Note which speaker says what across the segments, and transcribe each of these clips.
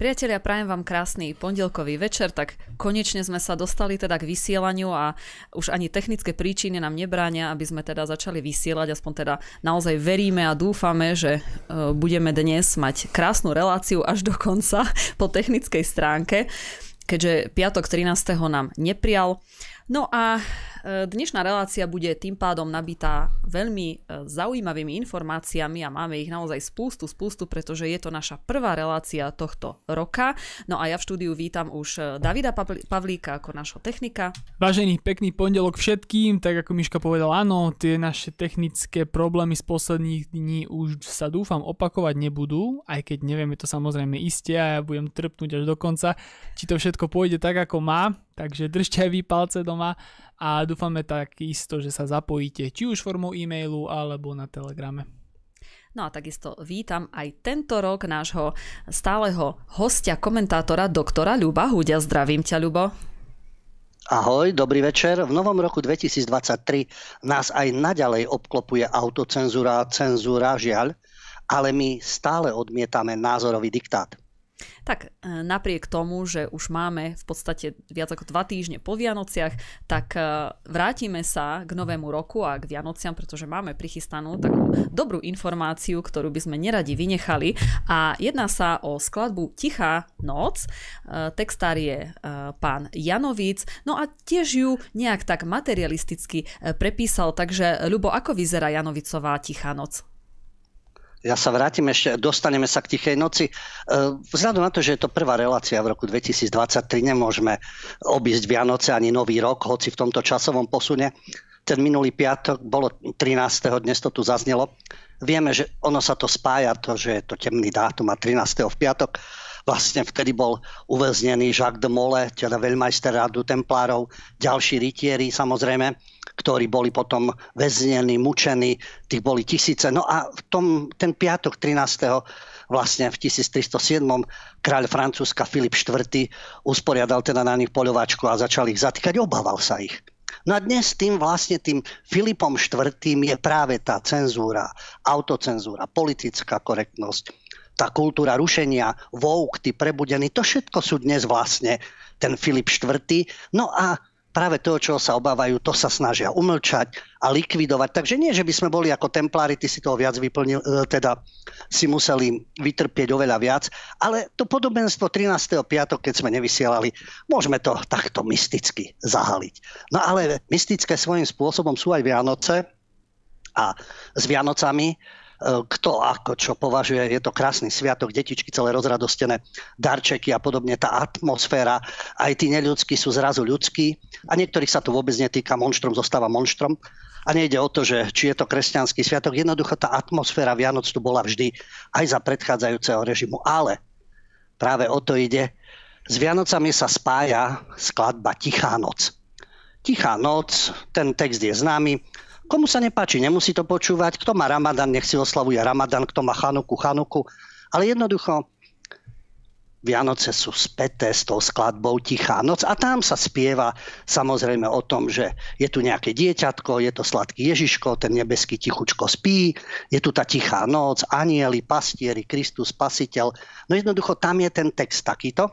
Speaker 1: Priatelia, prajem vám krásny pondelkový večer, tak konečne sme sa dostali teda k vysielaniu a už ani technické príčiny nám nebránia, aby sme teda začali vysielať, aspoň teda naozaj veríme a dúfame, že e, budeme dnes mať krásnu reláciu až do konca po technickej stránke, keďže piatok 13. nám neprial. No a dnešná relácia bude tým pádom nabitá veľmi e, zaujímavými informáciami a máme ich naozaj spústu, spústu, pretože je to naša prvá relácia tohto roka. No a ja v štúdiu vítam už e, Davida Pavlíka ako našho technika.
Speaker 2: Vážený pekný pondelok všetkým, tak ako Miška povedal, áno, tie naše technické problémy z posledných dní už sa dúfam opakovať nebudú, aj keď nevieme to samozrejme isté a ja budem trpnúť až do konca, či to všetko pôjde tak, ako má, takže držte aj vy palce doma a dúfame takisto, že sa zapojíte či už formou e-mailu alebo na telegrame.
Speaker 1: No a takisto vítam aj tento rok nášho stáleho hostia, komentátora, doktora Ľuba Hudia. Zdravím ťa, Ľubo.
Speaker 3: Ahoj, dobrý večer. V novom roku 2023 nás aj naďalej obklopuje autocenzúra, cenzúra, žiaľ, ale my stále odmietame názorový diktát.
Speaker 1: Tak e, napriek tomu, že už máme v podstate viac ako dva týždne po Vianociach, tak e, vrátime sa k novému roku a k Vianociam, pretože máme prichystanú takú dobrú informáciu, ktorú by sme neradi vynechali. A jedná sa o skladbu Tichá noc. E, textár je pán Janovic. No a tiež ju nejak tak materialisticky prepísal. Takže, Ľubo, ako vyzerá Janovicová Tichá noc?
Speaker 3: Ja sa vrátim ešte, dostaneme sa k Tichej noci. E, vzhľadom na to, že je to prvá relácia v roku 2023, nemôžeme obísť Vianoce ani Nový rok, hoci v tomto časovom posune. Ten minulý piatok bolo 13. dnes to tu zaznelo. Vieme, že ono sa to spája, to, že je to temný dátum a 13. v piatok. Vlastne vtedy bol uväznený Jacques de Mole, teda veľmajster rádu templárov, ďalší rytieri samozrejme ktorí boli potom väznení, mučení, tých boli tisíce. No a v tom, ten piatok 13. vlastne v 1307. kráľ Francúzska Filip IV. usporiadal teda na nich poľovačku a začal ich zatýkať, obával sa ich. No a dnes tým vlastne tým Filipom IV. je práve tá cenzúra, autocenzúra, politická korektnosť, tá kultúra rušenia, vouk, tí prebudení, to všetko sú dnes vlastne ten Filip IV. No a práve to, čo sa obávajú, to sa snažia umlčať a likvidovať. Takže nie, že by sme boli ako templári, ty si toho viac vyplnil, e, teda si museli vytrpieť oveľa viac, ale to podobenstvo 13. piatok, keď sme nevysielali, môžeme to takto mysticky zahaliť. No ale mystické svojím spôsobom sú aj Vianoce a s Vianocami kto ako čo považuje. Je to krásny sviatok, detičky celé rozradostené, darčeky a podobne. Tá atmosféra, aj tí neľudskí sú zrazu ľudskí a niektorých sa to vôbec netýka, monštrom zostáva monštrom. A nejde o to, že či je to kresťanský sviatok. Jednoducho tá atmosféra Vianoc tu bola vždy aj za predchádzajúceho režimu. Ale práve o to ide. S Vianocami sa spája skladba Tichá noc. Tichá noc, ten text je známy, Komu sa nepáči, nemusí to počúvať. Kto má Ramadan, nech si oslavuje Ramadan, kto má Chanuku, Chanuku. Ale jednoducho, Vianoce sú späté s tou skladbou Tichá noc a tam sa spieva samozrejme o tom, že je tu nejaké dieťatko, je to sladký Ježiško, ten nebeský tichučko spí, je tu tá tichá noc, anieli, pastieri, Kristus, spasiteľ. No jednoducho tam je ten text takýto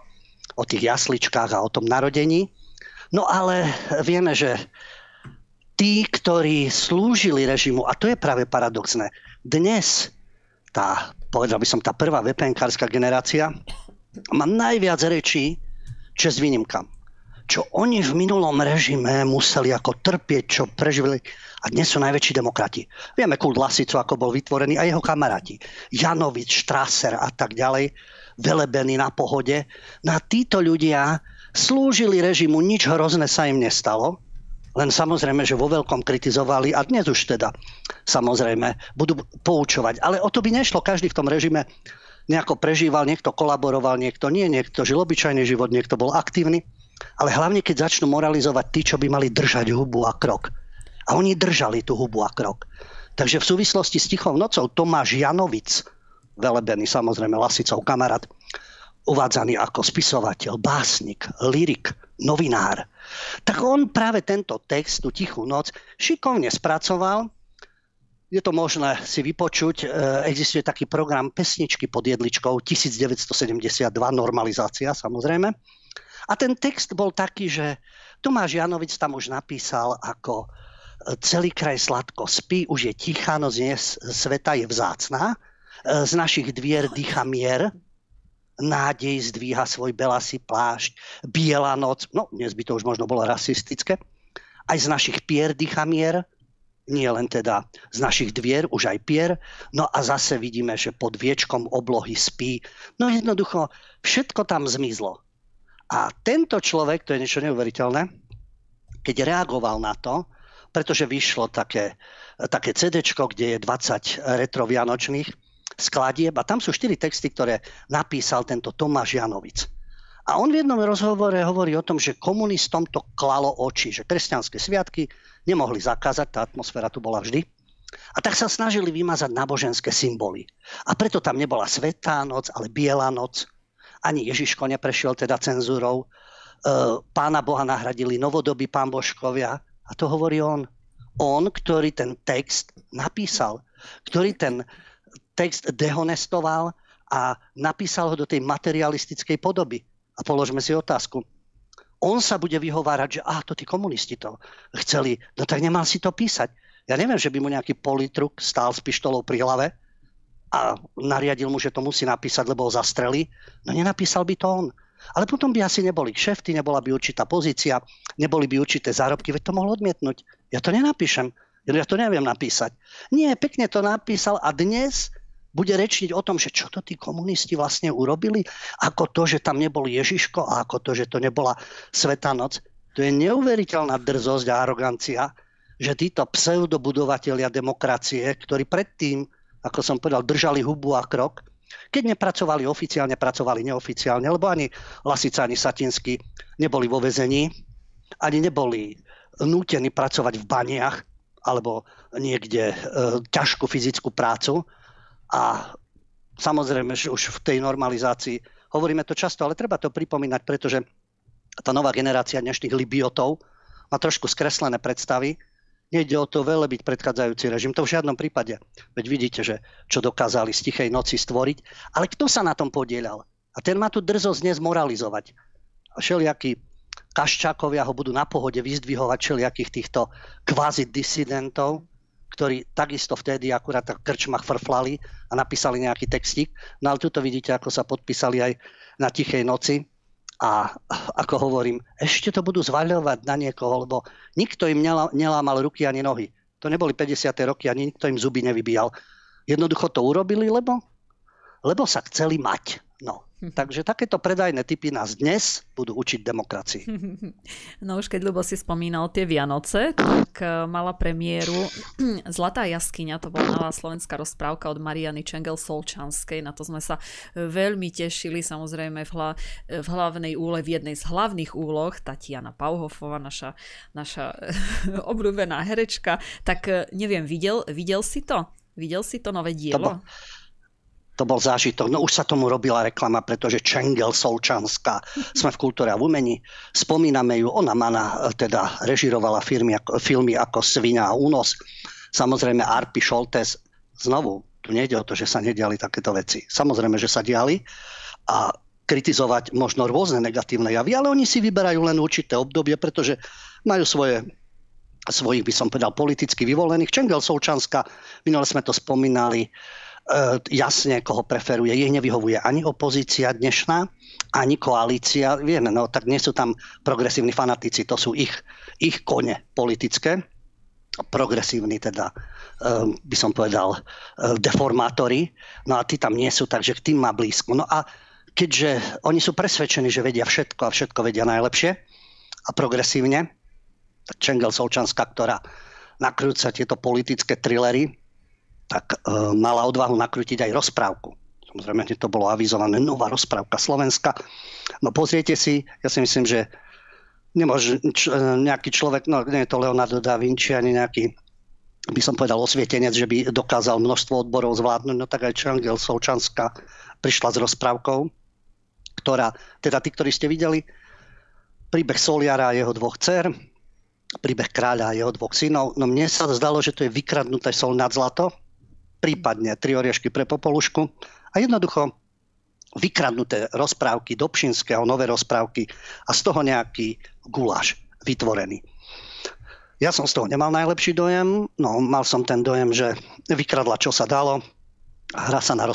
Speaker 3: o tých jasličkách a o tom narodení. No ale vieme, že tí, ktorí slúžili režimu, a to je práve paradoxné, dnes tá, povedal by som, tá prvá vpn generácia má najviac rečí čest výnimkám. Čo oni v minulom režime museli ako trpieť, čo prežili a dnes sú najväčší demokrati. Vieme kult Lasico, ako bol vytvorený a jeho kamaráti. Janovič, Strasser a tak ďalej, velebení na pohode. No a títo ľudia slúžili režimu, nič hrozné sa im nestalo len samozrejme, že vo veľkom kritizovali a dnes už teda samozrejme budú poučovať. Ale o to by nešlo. Každý v tom režime nejako prežíval, niekto kolaboroval, niekto nie, niekto žil obyčajný život, niekto bol aktívny. Ale hlavne, keď začnú moralizovať tí, čo by mali držať hubu a krok. A oni držali tú hubu a krok. Takže v súvislosti s Tichou nocou Tomáš Janovic, velebený samozrejme Lasicov kamarát, uvádzaný ako spisovateľ, básnik, lirik, novinár, tak on práve tento text, tú tichú noc, šikovne spracoval je to možné si vypočuť. E, existuje taký program Pesničky pod jedličkou 1972, normalizácia samozrejme. A ten text bol taký, že Tomáš Janovic tam už napísal ako e, celý kraj sladko spí, už je tichá, noc dnes sveta je vzácná. E, z našich dvier dýcha mier, nádej zdvíha svoj belasý plášť, biela noc, no dnes by to už možno bolo rasistické, aj z našich pier dýcha mier, nie len teda z našich dvier, už aj pier. No a zase vidíme, že pod viečkom oblohy spí. No jednoducho, všetko tam zmizlo. A tento človek, to je niečo neuveriteľné, keď reagoval na to, pretože vyšlo také, také CD, kde je 20 retrovianočných skladieb a tam sú 4 texty, ktoré napísal tento Tomáš Janovic. A on v jednom rozhovore hovorí o tom, že komunistom to klalo oči, že kresťanské sviatky nemohli zakázať, tá atmosféra tu bola vždy. A tak sa snažili vymazať náboženské symboly. A preto tam nebola Svetá noc, ale Biela noc. Ani Ježiško neprešiel teda cenzúrou. E, pána Boha nahradili novodobí pán Božkovia. A to hovorí on. On, ktorý ten text napísal, ktorý ten text dehonestoval a napísal ho do tej materialistickej podoby. A položme si otázku. On sa bude vyhovárať, že ah, to tí komunisti to chceli, no tak nemal si to písať. Ja neviem, že by mu nejaký politruk stál s pištolou pri hlave a nariadil mu, že to musí napísať, lebo ho zastreli. No nenapísal by to on. Ale potom by asi neboli kšefty, nebola by určitá pozícia, neboli by určité zárobky, veď to mohol odmietnúť. Ja to nenapíšem, ja to neviem napísať. Nie, pekne to napísal a dnes bude rečniť o tom, že čo to tí komunisti vlastne urobili, ako to, že tam nebol Ježiško a ako to, že to nebola Sveta noc. To je neuveriteľná drzosť a arogancia, že títo pseudobudovatelia demokracie, ktorí predtým, ako som povedal, držali hubu a krok, keď nepracovali oficiálne, pracovali neoficiálne, lebo ani Lasica, ani Satinsky neboli vo vezení, ani neboli nútení pracovať v baniach alebo niekde e, ťažkú fyzickú prácu, a samozrejme, že už v tej normalizácii hovoríme to často, ale treba to pripomínať, pretože tá nová generácia dnešných libiotov má trošku skreslené predstavy. Nejde o to veľa byť predchádzajúci režim, to v žiadnom prípade. Veď vidíte, že čo dokázali z tichej noci stvoriť. Ale kto sa na tom podielal? A ten má tu drzosť dnes moralizovať. A všelijakí kaščákovia ho budú na pohode vyzdvihovať všelijakých týchto kvázi disidentov, ktorí takisto vtedy akurát v krčmach frflali a napísali nejaký textík. No ale tuto vidíte, ako sa podpísali aj na Tichej noci. A ako hovorím, ešte to budú zvaľovať na niekoho, lebo nikto im nelámal ruky ani nohy. To neboli 50. roky, ani nikto im zuby nevybíjal. Jednoducho to urobili, lebo, lebo sa chceli mať. No, Takže takéto predajné typy nás dnes budú učiť demokracii.
Speaker 1: No už keď Ľubo si spomínal tie Vianoce, tak e, mala premiéru Zlatá jaskyňa, to bola nová slovenská rozprávka od Mariany Čengel Solčanskej, na to sme sa veľmi tešili, samozrejme v, hla, v hlavnej úle, v jednej z hlavných úloh, Tatiana Pauhofova, naša, naša obľúbená herečka, tak neviem, videl, videl si to? Videl si to nové dielo? To
Speaker 3: to bol zážitok. No už sa tomu robila reklama, pretože Čengel Solčanská, sme v kultúre a v umení, spomíname ju, ona mana teda režirovala firmy, filmy ako Svina a Únos. Samozrejme Arpi Šoltes, znovu, tu nejde o to, že sa nediali takéto veci. Samozrejme, že sa diali a kritizovať možno rôzne negatívne javy, ale oni si vyberajú len určité obdobie, pretože majú svoje svojich, by som povedal, politicky vyvolených. Čengel Solčanská, minule sme to spomínali, E, jasne, koho preferuje. Jej nevyhovuje ani opozícia dnešná, ani koalícia. Vieme, no tak nie sú tam progresívni fanatici, to sú ich, ich kone politické. Progresívni teda, e, by som povedal, e, deformátori. No a tí tam nie sú, takže k tým má blízko. No a keďže oni sú presvedčení, že vedia všetko a všetko vedia najlepšie a progresívne, tak Čengel Solčanská, ktorá nakrúca tieto politické trillery, tak e, mala odvahu nakrútiť aj rozprávku. Samozrejme, to bolo avizované, nová rozprávka Slovenska. No pozriete si, ja si myslím, že nemôže č- e, nejaký človek, no nie je to Leonardo da Vinci, ani nejaký by som povedal osvietenec, že by dokázal množstvo odborov zvládnuť, no tak aj Čangel Solčanská prišla s rozprávkou, ktorá, teda tí, ktorí ste videli, príbeh Soliara a jeho dvoch dcer, príbeh kráľa a jeho dvoch synov. No mne sa zdalo, že to je vykradnuté sol nad zlato, prípadne tri oriešky pre popolušku a jednoducho vykradnuté rozprávky Dobšinského, nové rozprávky a z toho nejaký guláš vytvorený. Ja som z toho nemal najlepší dojem, no mal som ten dojem, že vykradla čo sa dalo, hra sa na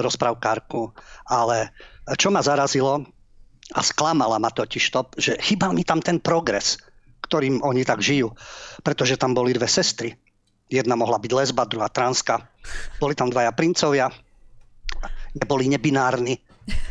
Speaker 3: rozprávkárku, ale čo ma zarazilo a sklamala ma totiž to, že chýbal mi tam ten progres, ktorým oni tak žijú, pretože tam boli dve sestry. Jedna mohla byť lesba, druhá transka. Boli tam dvaja princovia, neboli nebinárni,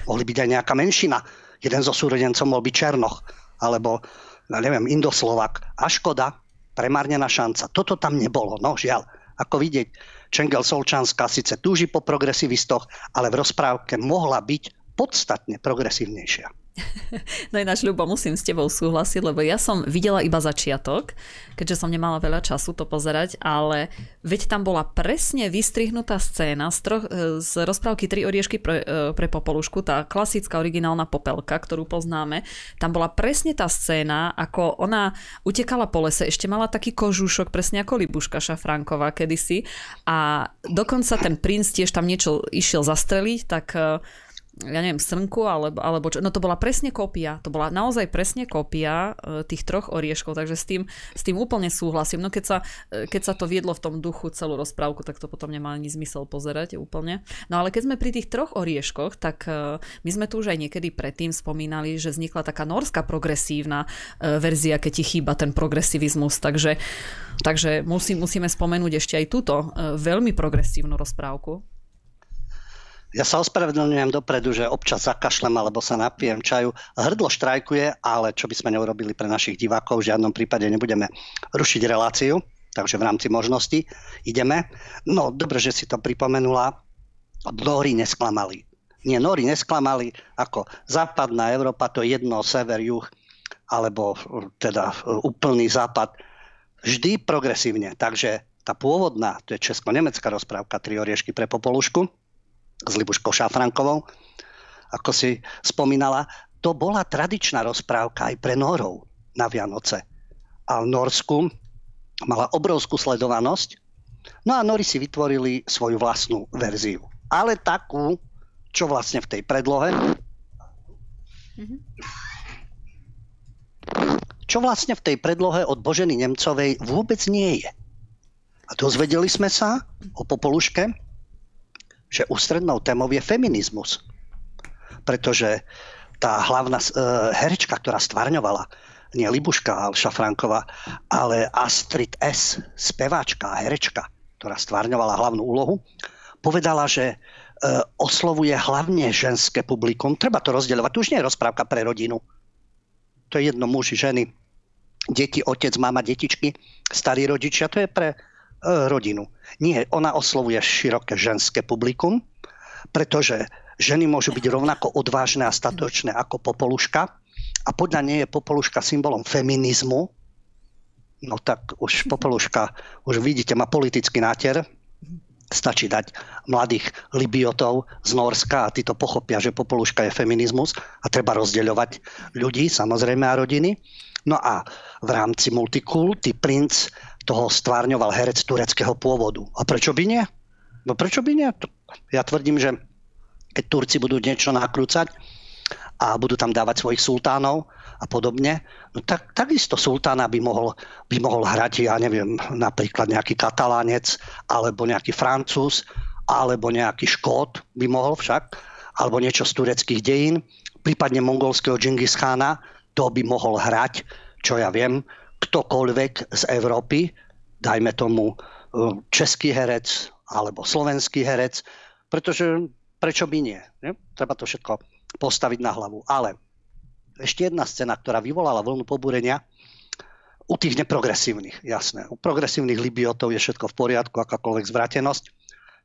Speaker 3: mohli byť aj nejaká menšina. Jeden zo súrodencov mohol byť Černoch, alebo, ja neviem, Indoslovak. A škoda, premárnená šanca. Toto tam nebolo, no žiaľ. Ako vidieť, Čengel Solčanská síce túži po progresivistoch, ale v rozprávke mohla byť podstatne progresívnejšia.
Speaker 1: No ináč, Ľubo, musím s tebou súhlasiť, lebo ja som videla iba začiatok, keďže som nemala veľa času to pozerať, ale veď tam bola presne vystrihnutá scéna z, troch, e, z rozprávky Tri oriešky pre, e, pre popolušku, tá klasická originálna popelka, ktorú poznáme. Tam bola presne tá scéna, ako ona utekala po lese, ešte mala taký kožúšok, presne ako Libuška Šafránková kedysi a dokonca ten princ tiež tam niečo išiel zastreliť, tak e, ja neviem, srnku, alebo, alebo čo. No to bola presne kópia. To bola naozaj presne kópia e, tých troch orieškov, takže s tým, s tým úplne súhlasím. No keď sa, e, keď sa to viedlo v tom duchu celú rozprávku, tak to potom nemá ani zmysel pozerať úplne. No ale keď sme pri tých troch orieškoch, tak e, my sme tu už aj niekedy predtým spomínali, že vznikla taká norská progresívna verzia, keď ti chýba ten progresivizmus, takže, takže musí, musíme spomenúť ešte aj túto veľmi progresívnu rozprávku.
Speaker 3: Ja sa ospravedlňujem dopredu, že občas zakašlem alebo sa napijem čaju. Hrdlo štrajkuje, ale čo by sme neurobili pre našich divákov, v žiadnom prípade nebudeme rušiť reláciu, takže v rámci možností ideme. No, dobre, že si to pripomenula. Nóri nesklamali. Nie, Nóri nesklamali ako západná Európa, to je jedno, sever, juh, alebo teda úplný západ. Vždy progresívne. Takže tá pôvodná, to je česko-nemecká rozprávka Tri oriešky pre popolušku, s Libuškou Šafrankovou, ako si spomínala, to bola tradičná rozprávka aj pre Norov na Vianoce. A v Norsku mala obrovskú sledovanosť. No a Nori si vytvorili svoju vlastnú verziu. Ale takú, čo vlastne v tej predlohe čo vlastne v tej predlohe od Boženy Nemcovej vôbec nie je. A dozvedeli sme sa o Popoluške, že ústrednou témou je feminizmus. Pretože tá hlavná uh, herečka, ktorá stvárňovala, nie Libuška Alša ale Astrid S., speváčka a herečka, ktorá stvárňovala hlavnú úlohu, povedala, že uh, oslovuje hlavne ženské publikum. Treba to rozdeľovať. Tu už nie je rozprávka pre rodinu. To je jedno muži, ženy, deti, otec, mama, detičky, starí rodičia. To je pre E, rodinu. Nie, ona oslovuje široké ženské publikum, pretože ženy môžu byť rovnako odvážne a statočné ako Popoluška a podľa nej je Popoluška symbolom feminizmu, no tak už Popoluška, už vidíte, má politický náter, stačí dať mladých libiotov z Norska a tí to pochopia, že Popoluška je feminizmus a treba rozdeľovať ľudí, samozrejme a rodiny. No a v rámci multikulty princ toho stvárňoval herec tureckého pôvodu. A prečo by nie? No prečo by nie? Ja tvrdím, že keď Turci budú niečo nakrúcať a budú tam dávať svojich sultánov a podobne, no tak takisto sultána by mohol, by mohol hrať, ja neviem, napríklad nejaký katalánec, alebo nejaký francúz, alebo nejaký škót by mohol však, alebo niečo z tureckých dejín, prípadne mongolského Džingis Khana, to by mohol hrať, čo ja viem, ktokoľvek z Európy, dajme tomu e, český herec alebo slovenský herec, pretože prečo by nie? nie? Treba to všetko postaviť na hlavu. Ale ešte jedna scéna, ktorá vyvolala vlnu pobúrenia, u tých neprogresívnych, jasné. U progresívnych libiotov je všetko v poriadku, akákoľvek zvratenosť.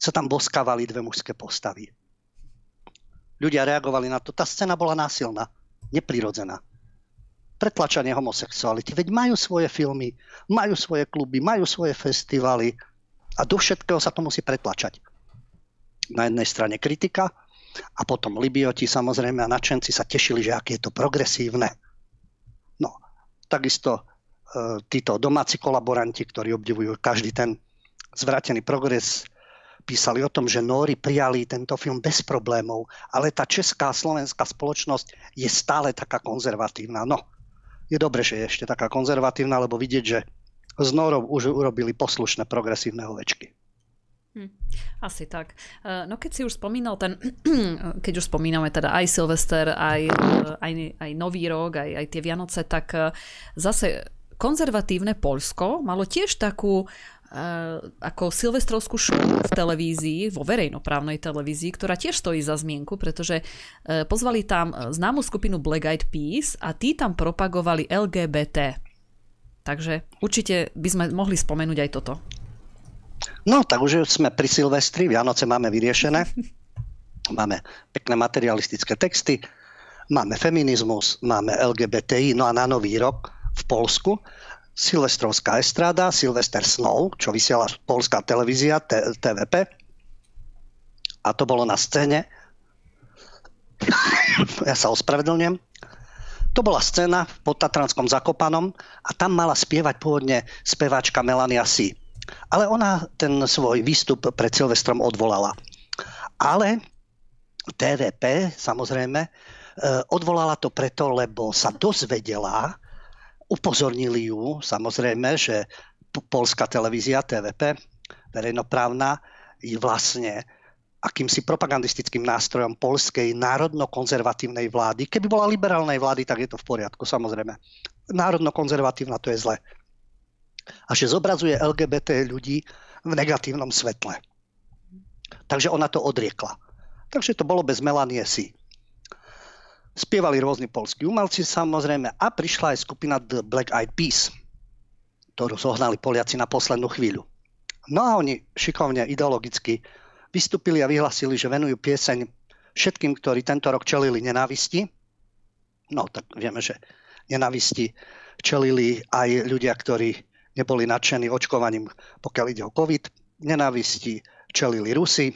Speaker 3: Sa tam boskávali dve mužské postavy. Ľudia reagovali na to. Tá scéna bola násilná, neprirodzená pretlačanie homosexuality. Veď majú svoje filmy, majú svoje kluby, majú svoje festivaly a do všetkého sa to musí pretlačať. Na jednej strane kritika a potom Libioti samozrejme a načenci sa tešili, že aké je to progresívne. No, takisto títo domáci kolaboranti, ktorí obdivujú každý ten zvrátený progres, písali o tom, že Nóri prijali tento film bez problémov, ale tá česká slovenská spoločnosť je stále taká konzervatívna. No, je dobre, že je ešte taká konzervatívna, lebo vidieť, že z Nórov už urobili poslušné progresívne ovečky.
Speaker 1: Hm, asi tak. E, no keď si už spomínal ten, keď už spomíname teda aj Silvester, aj, e, aj, aj Nový rok, aj, aj tie Vianoce, tak e, zase konzervatívne Polsko malo tiež takú ako silvestrovskú show v televízii, vo verejnoprávnej televízii, ktorá tiež stojí za zmienku, pretože pozvali tam známu skupinu Black Eyed Peas a tí tam propagovali LGBT. Takže určite by sme mohli spomenúť aj toto.
Speaker 3: No, tak už sme pri Silvestri, Vianoce máme vyriešené. Máme pekné materialistické texty, máme feminizmus, máme LGBTI, no a na Nový rok v Polsku Silvestrovská estráda, Silvester Snow, čo vysiela polská televízia T- TVP. A to bolo na scéne. ja sa ospravedlňujem. To bola scéna v podtatranskom Zakopanom a tam mala spievať pôvodne speváčka Melania Si. Ale ona ten svoj výstup pred Silvestrom odvolala. Ale TVP samozrejme e, odvolala to preto, lebo sa dozvedela, upozornili ju samozrejme, že polská televízia TVP, verejnoprávna, je vlastne akýmsi propagandistickým nástrojom polskej národno-konzervatívnej vlády. Keby bola liberálnej vlády, tak je to v poriadku, samozrejme. Národno-konzervatívna to je zle a že zobrazuje LGBT ľudí v negatívnom svetle. Takže ona to odriekla. Takže to bolo bez Melanie si. Spievali rôzni polskí umelci samozrejme a prišla aj skupina The Black Eyed Peas, ktorú zohnali Poliaci na poslednú chvíľu. No a oni šikovne ideologicky vystúpili a vyhlasili, že venujú pieseň všetkým, ktorí tento rok čelili nenávisti. No tak vieme, že nenávisti čelili aj ľudia, ktorí neboli nadšení očkovaním, pokiaľ ide o COVID. Nenávisti čelili Rusi,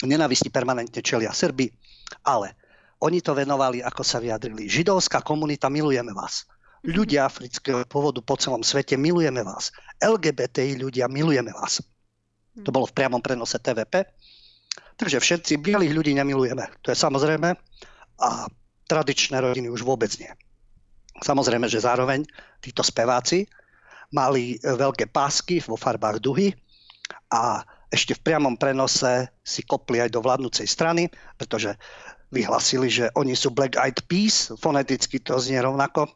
Speaker 3: nenávisti permanentne čelia Srby, ale oni to venovali, ako sa vyjadrili. Židovská komunita, milujeme vás. Ľudia afrického pôvodu po celom svete, milujeme vás. LGBTI ľudia, milujeme vás. To bolo v priamom prenose TVP. Takže všetci bielých ľudí nemilujeme. To je samozrejme. A tradičné rodiny už vôbec nie. Samozrejme, že zároveň títo speváci mali veľké pásky vo farbách duhy a ešte v priamom prenose si kopli aj do vládnúcej strany, pretože vyhlasili, že oni sú Black Eyed Peas, foneticky to znie rovnako,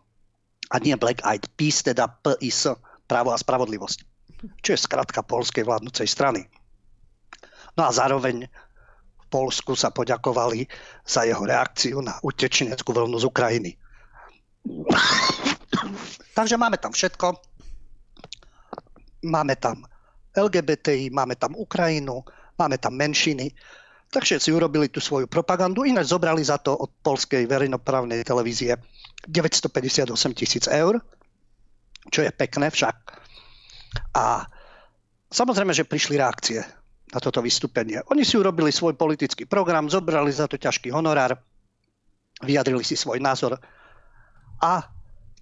Speaker 3: a nie Black Eyed Peas, teda PIS, právo a spravodlivosť, čo je skratka polskej vládnúcej strany. No a zároveň v Polsku sa poďakovali za jeho reakciu na utečeneckú vlnu z Ukrajiny. Takže máme tam všetko máme tam LGBTI, máme tam Ukrajinu, máme tam menšiny. Takže si urobili tú svoju propagandu, ináč zobrali za to od polskej verejnoprávnej televízie 958 tisíc eur, čo je pekné však. A samozrejme, že prišli reakcie na toto vystúpenie. Oni si urobili svoj politický program, zobrali za to ťažký honorár, vyjadrili si svoj názor a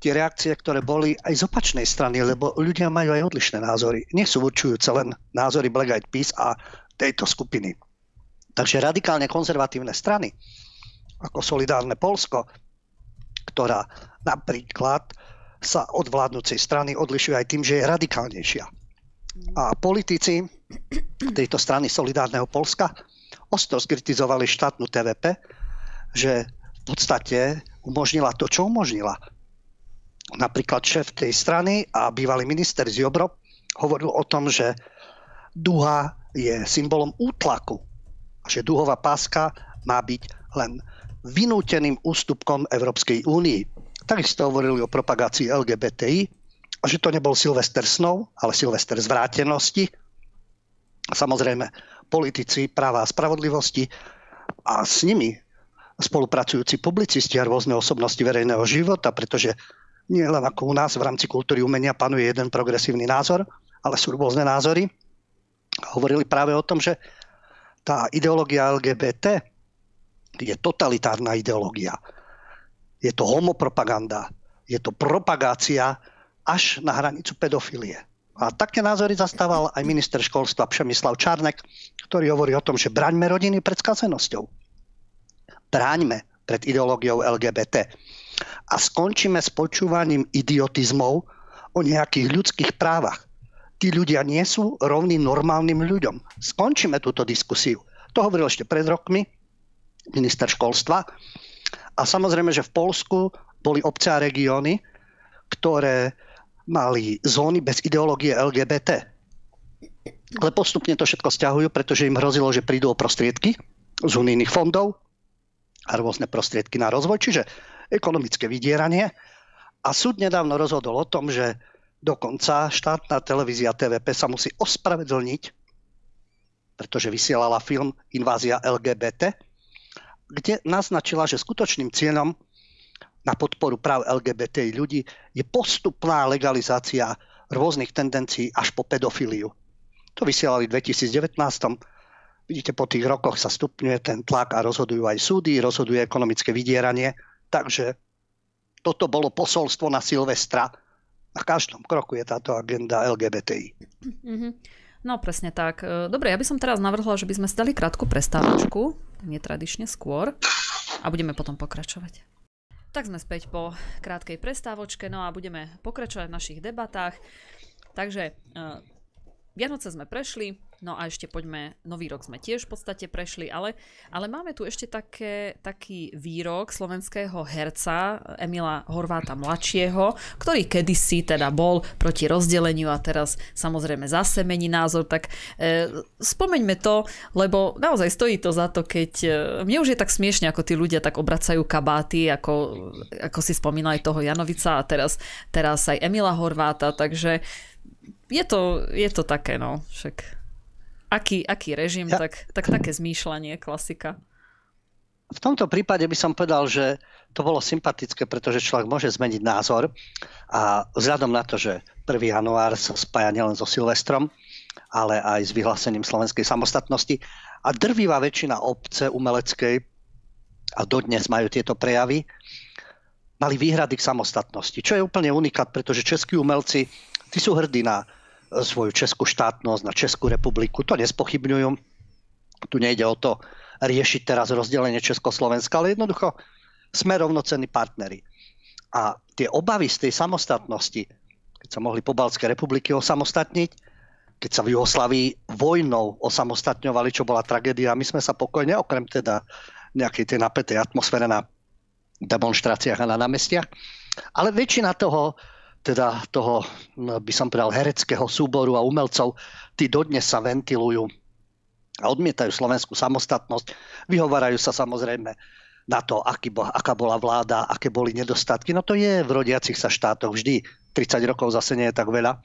Speaker 3: tie reakcie, ktoré boli aj z opačnej strany, lebo ľudia majú aj odlišné názory. Nie sú určujúce len názory Black Eyed Peas a tejto skupiny. Takže radikálne konzervatívne strany, ako Solidárne Polsko, ktorá napríklad sa od vládnúcej strany odlišuje aj tým, že je radikálnejšia. A politici tejto strany Solidárneho Polska ostro skritizovali štátnu TVP, že v podstate umožnila to, čo umožnila napríklad šéf tej strany a bývalý minister Ziobro hovoril o tom, že duha je symbolom útlaku a že duhová páska má byť len vynúteným ústupkom Európskej únii. Takisto hovorili o propagácii LGBTI a že to nebol Silvester snov, ale Silvester zvrátenosti. Samozrejme politici práva a spravodlivosti a s nimi spolupracujúci publicisti a rôzne osobnosti verejného života, pretože nie len ako u nás v rámci kultúry umenia panuje jeden progresívny názor, ale sú rôzne názory. Hovorili práve o tom, že tá ideológia LGBT je totalitárna ideológia. Je to homopropaganda, je to propagácia až na hranicu pedofilie. A také názory zastával aj minister školstva Přemyslav Čárnek, ktorý hovorí o tom, že braňme rodiny pred skazenosťou. Bráňme pred ideológiou LGBT. A skončíme s počúvaním idiotizmov o nejakých ľudských právach. Tí ľudia nie sú rovní normálnym ľuďom. Skončíme túto diskusiu. To hovoril ešte pred rokmi minister školstva. A samozrejme, že v Polsku boli obce a regióny, ktoré mali zóny bez ideológie LGBT. Ale postupne to všetko stiahujú, pretože im hrozilo, že prídu o prostriedky z unijných fondov a rôzne prostriedky na rozvoj, čiže ekonomické vydieranie. A súd nedávno rozhodol o tom, že dokonca štátna televízia TVP sa musí ospravedlniť, pretože vysielala film Invázia LGBT, kde naznačila, že skutočným cieľom na podporu práv LGBTI ľudí je postupná legalizácia rôznych tendencií až po pedofíliu. To vysielali v 2019. Vidíte, po tých rokoch sa stupňuje ten tlak a rozhodujú aj súdy, rozhoduje ekonomické vydieranie. Takže toto bolo posolstvo na Silvestra. Na každom kroku je táto agenda LGBTI.
Speaker 1: Mm-hmm. No presne tak. E, dobre, ja by som teraz navrhla, že by sme si krátku prestávačku, netradične skôr, a budeme potom pokračovať. Tak sme späť po krátkej prestávočke, no a budeme pokračovať v našich debatách. Takže uh, Vianoce sme prešli, no a ešte poďme, nový rok sme tiež v podstate prešli, ale, ale máme tu ešte také, taký výrok slovenského herca Emila Horváta mladšieho, ktorý kedysi teda bol proti rozdeleniu a teraz samozrejme zase mení názor, tak e, spomeňme to, lebo naozaj stojí to za to, keď e, mne už je tak smiešne, ako tí ľudia tak obracajú kabáty, ako, ako si spomínal aj toho Janovica a teraz, teraz aj Emila Horváta, takže je to, je to také, no, však aký, aký režim, ja. tak, tak také zmýšľanie, klasika.
Speaker 3: V tomto prípade by som povedal, že to bolo sympatické, pretože človek môže zmeniť názor a vzhľadom na to, že 1. január sa spája nielen so Silvestrom, ale aj s vyhlásením slovenskej samostatnosti a drvivá väčšina obce umeleckej a dodnes majú tieto prejavy, mali výhrady k samostatnosti, čo je úplne unikát, pretože českí umelci Tí sú hrdí na svoju českú štátnosť, na Českú republiku. To nespochybňujú. Tu nejde o to riešiť teraz rozdelenie Československa, ale jednoducho sme rovnocenní partneri. A tie obavy z tej samostatnosti, keď sa mohli pobaltské republiky osamostatniť, keď sa v Jugoslavii vojnou osamostatňovali, čo bola tragédia, my sme sa pokojne, okrem teda nejakej tej napätej atmosfére na demonstráciách a na námestiach. Ale väčšina toho teda toho, by som povedal, hereckého súboru a umelcov, tí dodnes sa ventilujú a odmietajú slovenskú samostatnosť. Vyhovárajú sa samozrejme na to, aký, aká bola vláda, aké boli nedostatky. No to je v rodiacich sa štátoch vždy. 30 rokov zase nie je tak veľa.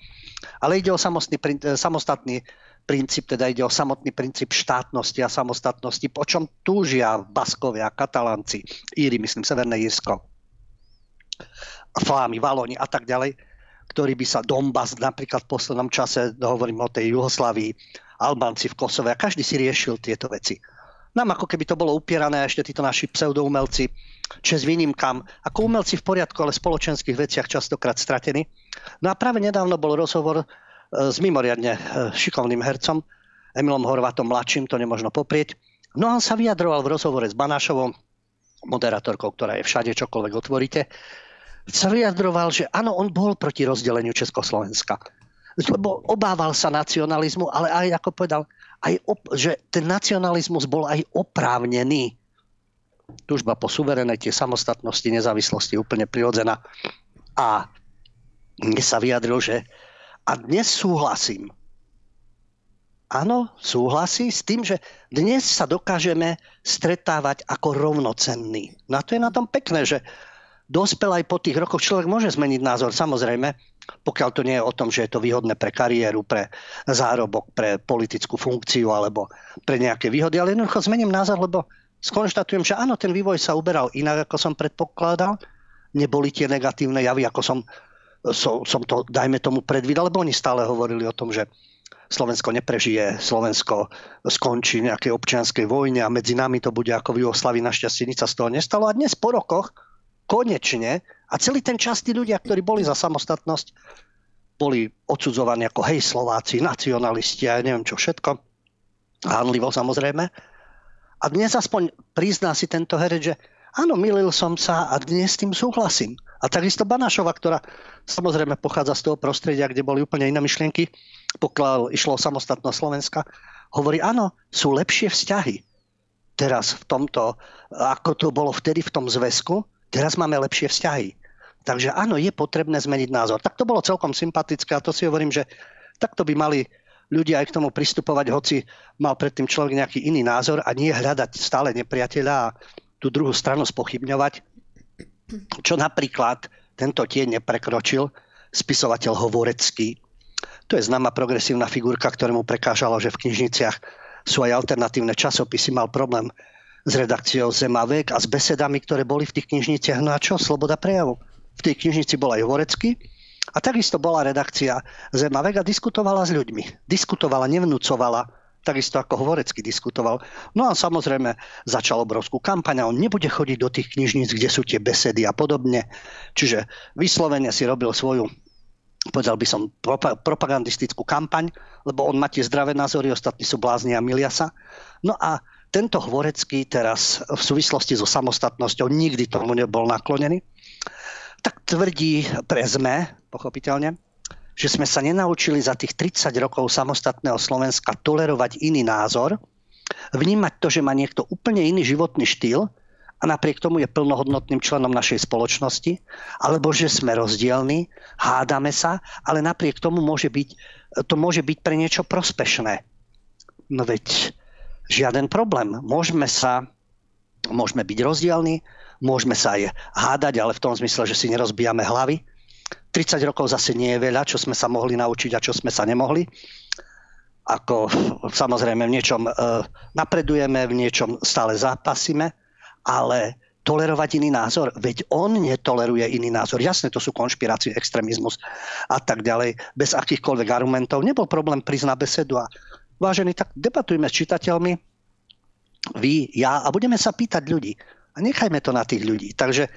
Speaker 3: Ale ide o samostný, samostatný princíp, teda ide o samotný princíp štátnosti a samostatnosti, po čom túžia Baskovia, Katalánci, Íry, myslím, Severné Írsko. Flámy, Valoni a tak ďalej, ktorí by sa Donbass napríklad v poslednom čase, hovorím o tej Juhoslavii, Albánci v Kosove a každý si riešil tieto veci. Nám ako keby to bolo upierané ešte títo naši pseudoumelci, čes výnimkám, ako umelci v poriadku, ale v spoločenských veciach častokrát stratení. No a práve nedávno bol rozhovor e, s mimoriadne e, šikovným hercom, Emilom Horvatom mladším, to nemožno poprieť. No a on sa vyjadroval v rozhovore s Banášovou, moderátorkou, ktorá je všade, čokoľvek otvoríte, sa vyjadroval, že áno, on bol proti rozdeleniu Československa. Lebo obával sa nacionalizmu, ale aj, ako povedal, aj op- že ten nacionalizmus bol aj oprávnený. Tužba po suverenite, samostatnosti, nezávislosti úplne prirodzená. A dnes sa vyjadril, že a dnes súhlasím. Áno, súhlasí s tým, že dnes sa dokážeme stretávať ako rovnocenní. No a to je na tom pekné, že dospel aj po tých rokoch. Človek môže zmeniť názor, samozrejme, pokiaľ to nie je o tom, že je to výhodné pre kariéru, pre zárobok, pre politickú funkciu alebo pre nejaké výhody, ale jednoducho zmením názor, lebo skonštatujem, že áno, ten vývoj sa uberal inak, ako som predpokladal. Neboli tie negatívne javy, ako som, som, som to, dajme tomu, predvídal, lebo oni stále hovorili o tom, že Slovensko neprežije, Slovensko skončí nejakej občianskej vojne a medzi nami to bude ako v Jugoslavi. Našťastie nič sa z toho nestalo. A dnes po rokoch konečne, a celý ten čas tí ľudia, ktorí boli za samostatnosť, boli odsudzovaní ako hej Slováci, nacionalisti a ja neviem čo všetko. Hánlivo samozrejme. A dnes aspoň prizná si tento herec, že áno, milil som sa a dnes s tým súhlasím. A takisto Banášova, ktorá samozrejme pochádza z toho prostredia, kde boli úplne iné myšlienky, pokiaľ išlo o samostatnosť Slovenska, hovorí, áno, sú lepšie vzťahy. Teraz v tomto, ako to bolo vtedy v tom zväzku, teraz máme lepšie vzťahy. Takže áno, je potrebné zmeniť názor. Tak to bolo celkom sympatické a to si hovorím, že takto by mali ľudia aj k tomu pristupovať, hoci mal predtým človek nejaký iný názor a nie hľadať stále nepriateľa a tú druhú stranu spochybňovať. Čo napríklad tento tieň neprekročil spisovateľ Hovorecký. To je známa progresívna figurka, ktorému prekážalo, že v knižniciach sú aj alternatívne časopisy. Mal problém s redakciou Zemavek a s besedami, ktoré boli v tých knižniciach. No a čo? Sloboda prejavu v tej knižnici bol aj Horecký a takisto bola redakcia Zemavek a diskutovala s ľuďmi. Diskutovala, nevnúcovala, takisto ako Hovorecký diskutoval. No a samozrejme začal obrovskú kampaň a on nebude chodiť do tých knižníc, kde sú tie besedy a podobne. Čiže vyslovene si robil svoju povedal by som, propagandistickú kampaň, lebo on má tie zdravé názory, ostatní sú blázni a milia sa. No a tento Hvorecký teraz v súvislosti so samostatnosťou nikdy tomu nebol naklonený tak tvrdí pre ZME, pochopiteľne, že sme sa nenaučili za tých 30 rokov samostatného Slovenska tolerovať iný názor, vnímať to, že má niekto úplne iný životný štýl a napriek tomu je plnohodnotným členom našej spoločnosti, alebo že sme rozdielni, hádame sa, ale napriek tomu môže byť, to môže byť pre niečo prospešné. No veď žiaden problém. Môžeme sa, môžeme byť rozdielni, Môžeme sa aj hádať, ale v tom zmysle, že si nerozbijame hlavy. 30 rokov zase nie je veľa, čo sme sa mohli naučiť a čo sme sa nemohli. Ako samozrejme v niečom e, napredujeme, v niečom stále zápasíme, ale tolerovať iný názor, veď on netoleruje iný názor. Jasne, to sú konšpirácie, extrémizmus a tak ďalej, bez akýchkoľvek argumentov. Nebol problém prísť na besedu a vážení, tak debatujme s čitateľmi, vy, ja a budeme sa pýtať ľudí. A nechajme to na tých ľudí. Takže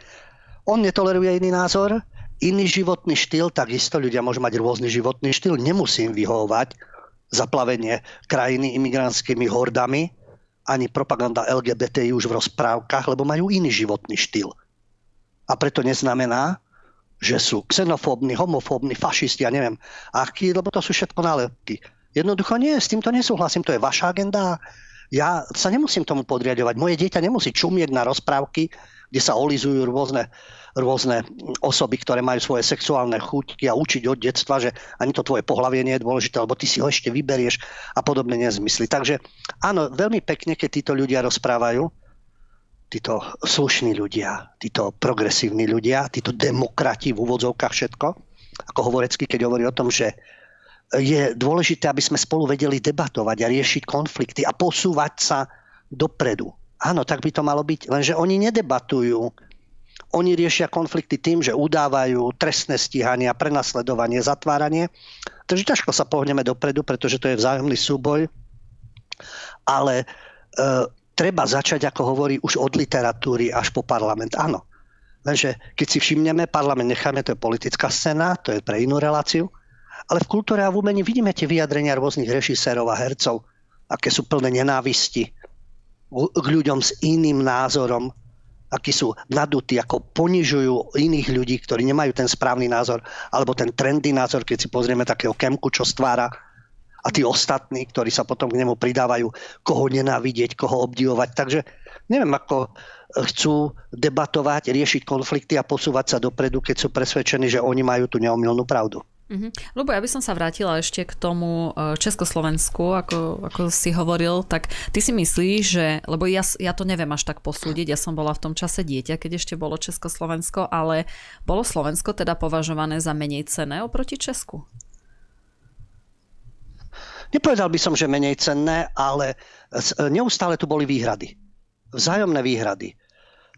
Speaker 3: on netoleruje iný názor, iný životný štýl, takisto ľudia môžu mať rôzny životný štýl, nemusím vyhovovať zaplavenie krajiny imigrantskými hordami, ani propaganda LGBTI už v rozprávkach, lebo majú iný životný štýl. A preto neznamená, že sú xenofóbni, homofóbni, fašisti, ja neviem akí, lebo to sú všetko nálepky. Jednoducho nie, s týmto nesúhlasím, to je vaša agenda ja sa nemusím tomu podriadovať. Moje dieťa nemusí čumieť na rozprávky, kde sa olizujú rôzne, rôzne osoby, ktoré majú svoje sexuálne chuťky a učiť od detstva, že ani to tvoje pohlavie nie je dôležité, lebo ty si ho ešte vyberieš a podobné nezmysly. Takže áno, veľmi pekne, keď títo ľudia rozprávajú, títo slušní ľudia, títo progresívni ľudia, títo demokrati v úvodzovkách všetko, ako Hovorecký, keď hovorí o tom, že je dôležité, aby sme spolu vedeli debatovať a riešiť konflikty a posúvať sa dopredu. Áno, tak by to malo byť, lenže oni nedebatujú. Oni riešia konflikty tým, že udávajú trestné stíhania, prenasledovanie, zatváranie. Takže ťažko sa pohneme dopredu, pretože to je vzájomný súboj. Ale e, treba začať, ako hovorí, už od literatúry až po parlament. Áno. Lenže keď si všimneme, parlament necháme, to je politická scéna, to je pre inú reláciu ale v kultúre a v umení vidíme tie vyjadrenia rôznych režisérov a hercov, aké sú plné nenávisti k ľuďom s iným názorom, akí sú nadutí, ako ponižujú iných ľudí, ktorí nemajú ten správny názor, alebo ten trendy názor, keď si pozrieme takého Kemku, čo stvára a tí ostatní, ktorí sa potom k nemu pridávajú, koho nenávidieť, koho obdivovať. Takže neviem, ako chcú debatovať, riešiť konflikty a posúvať sa dopredu, keď sú presvedčení, že oni majú tú neomilnú pravdu.
Speaker 1: Mm-hmm. Lebo ja by som sa vrátila ešte k tomu e, Československu, ako, ako si hovoril, tak ty si myslíš, že, lebo ja, ja to neviem až tak posúdiť, ja som bola v tom čase dieťa, keď ešte bolo Československo, ale bolo Slovensko teda považované za menej cené oproti Česku?
Speaker 3: Nepovedal by som, že menej cenné, ale neustále tu boli výhrady. Vzájomné výhrady.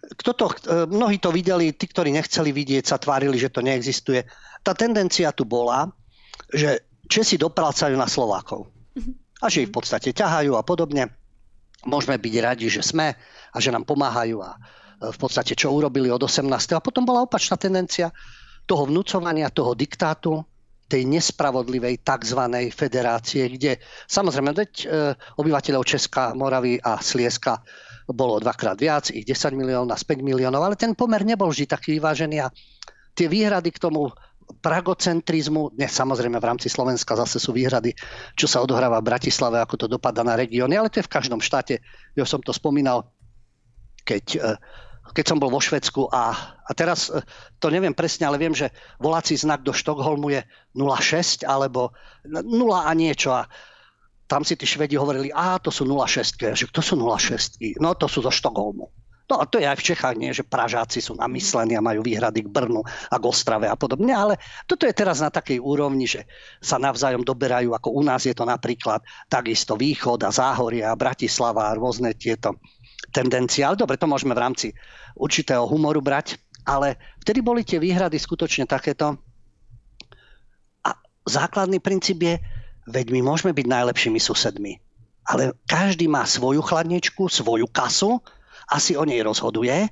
Speaker 3: Kto to, e, mnohí to videli, tí, ktorí nechceli vidieť, sa tvárili, že to neexistuje tá tendencia tu bola, že Česi dopracajú na Slovákov. A že ich v podstate ťahajú a podobne. Môžeme byť radi, že sme a že nám pomáhajú a v podstate čo urobili od 18. A potom bola opačná tendencia toho vnúcovania, toho diktátu, tej nespravodlivej tzv. federácie, kde samozrejme veď, e, obyvateľov Česka, Moravy a Slieska bolo dvakrát viac, ich 10 miliónov a 5 miliónov, ale ten pomer nebol vždy taký vyvážený a tie výhrady k tomu pragocentrizmu, dnes samozrejme v rámci Slovenska zase sú výhrady, čo sa odohráva v Bratislave, ako to dopadá na regióny, ale to je v každom štáte. Ja som to spomínal, keď, e, keď som bol vo Švedsku a, a teraz e, to neviem presne, ale viem, že volací znak do Štokholmu je 06 alebo 0 a niečo a tam si tí Švedi hovorili, a to sú 06, že to sú 06, no to sú zo Štokholmu. No a to je aj v Čechách, nie, že Pražáci sú namyslení a majú výhrady k Brnu a k Ostrave a podobne, ale toto je teraz na takej úrovni, že sa navzájom doberajú, ako u nás je to napríklad takisto Východ a Záhoria, Bratislava a rôzne tieto tendencie. Ale dobre, to môžeme v rámci určitého humoru brať, ale vtedy boli tie výhrady skutočne takéto. A základný princíp je, Veď my môžeme byť najlepšími susedmi. Ale každý má svoju chladničku, svoju kasu a si o nej rozhoduje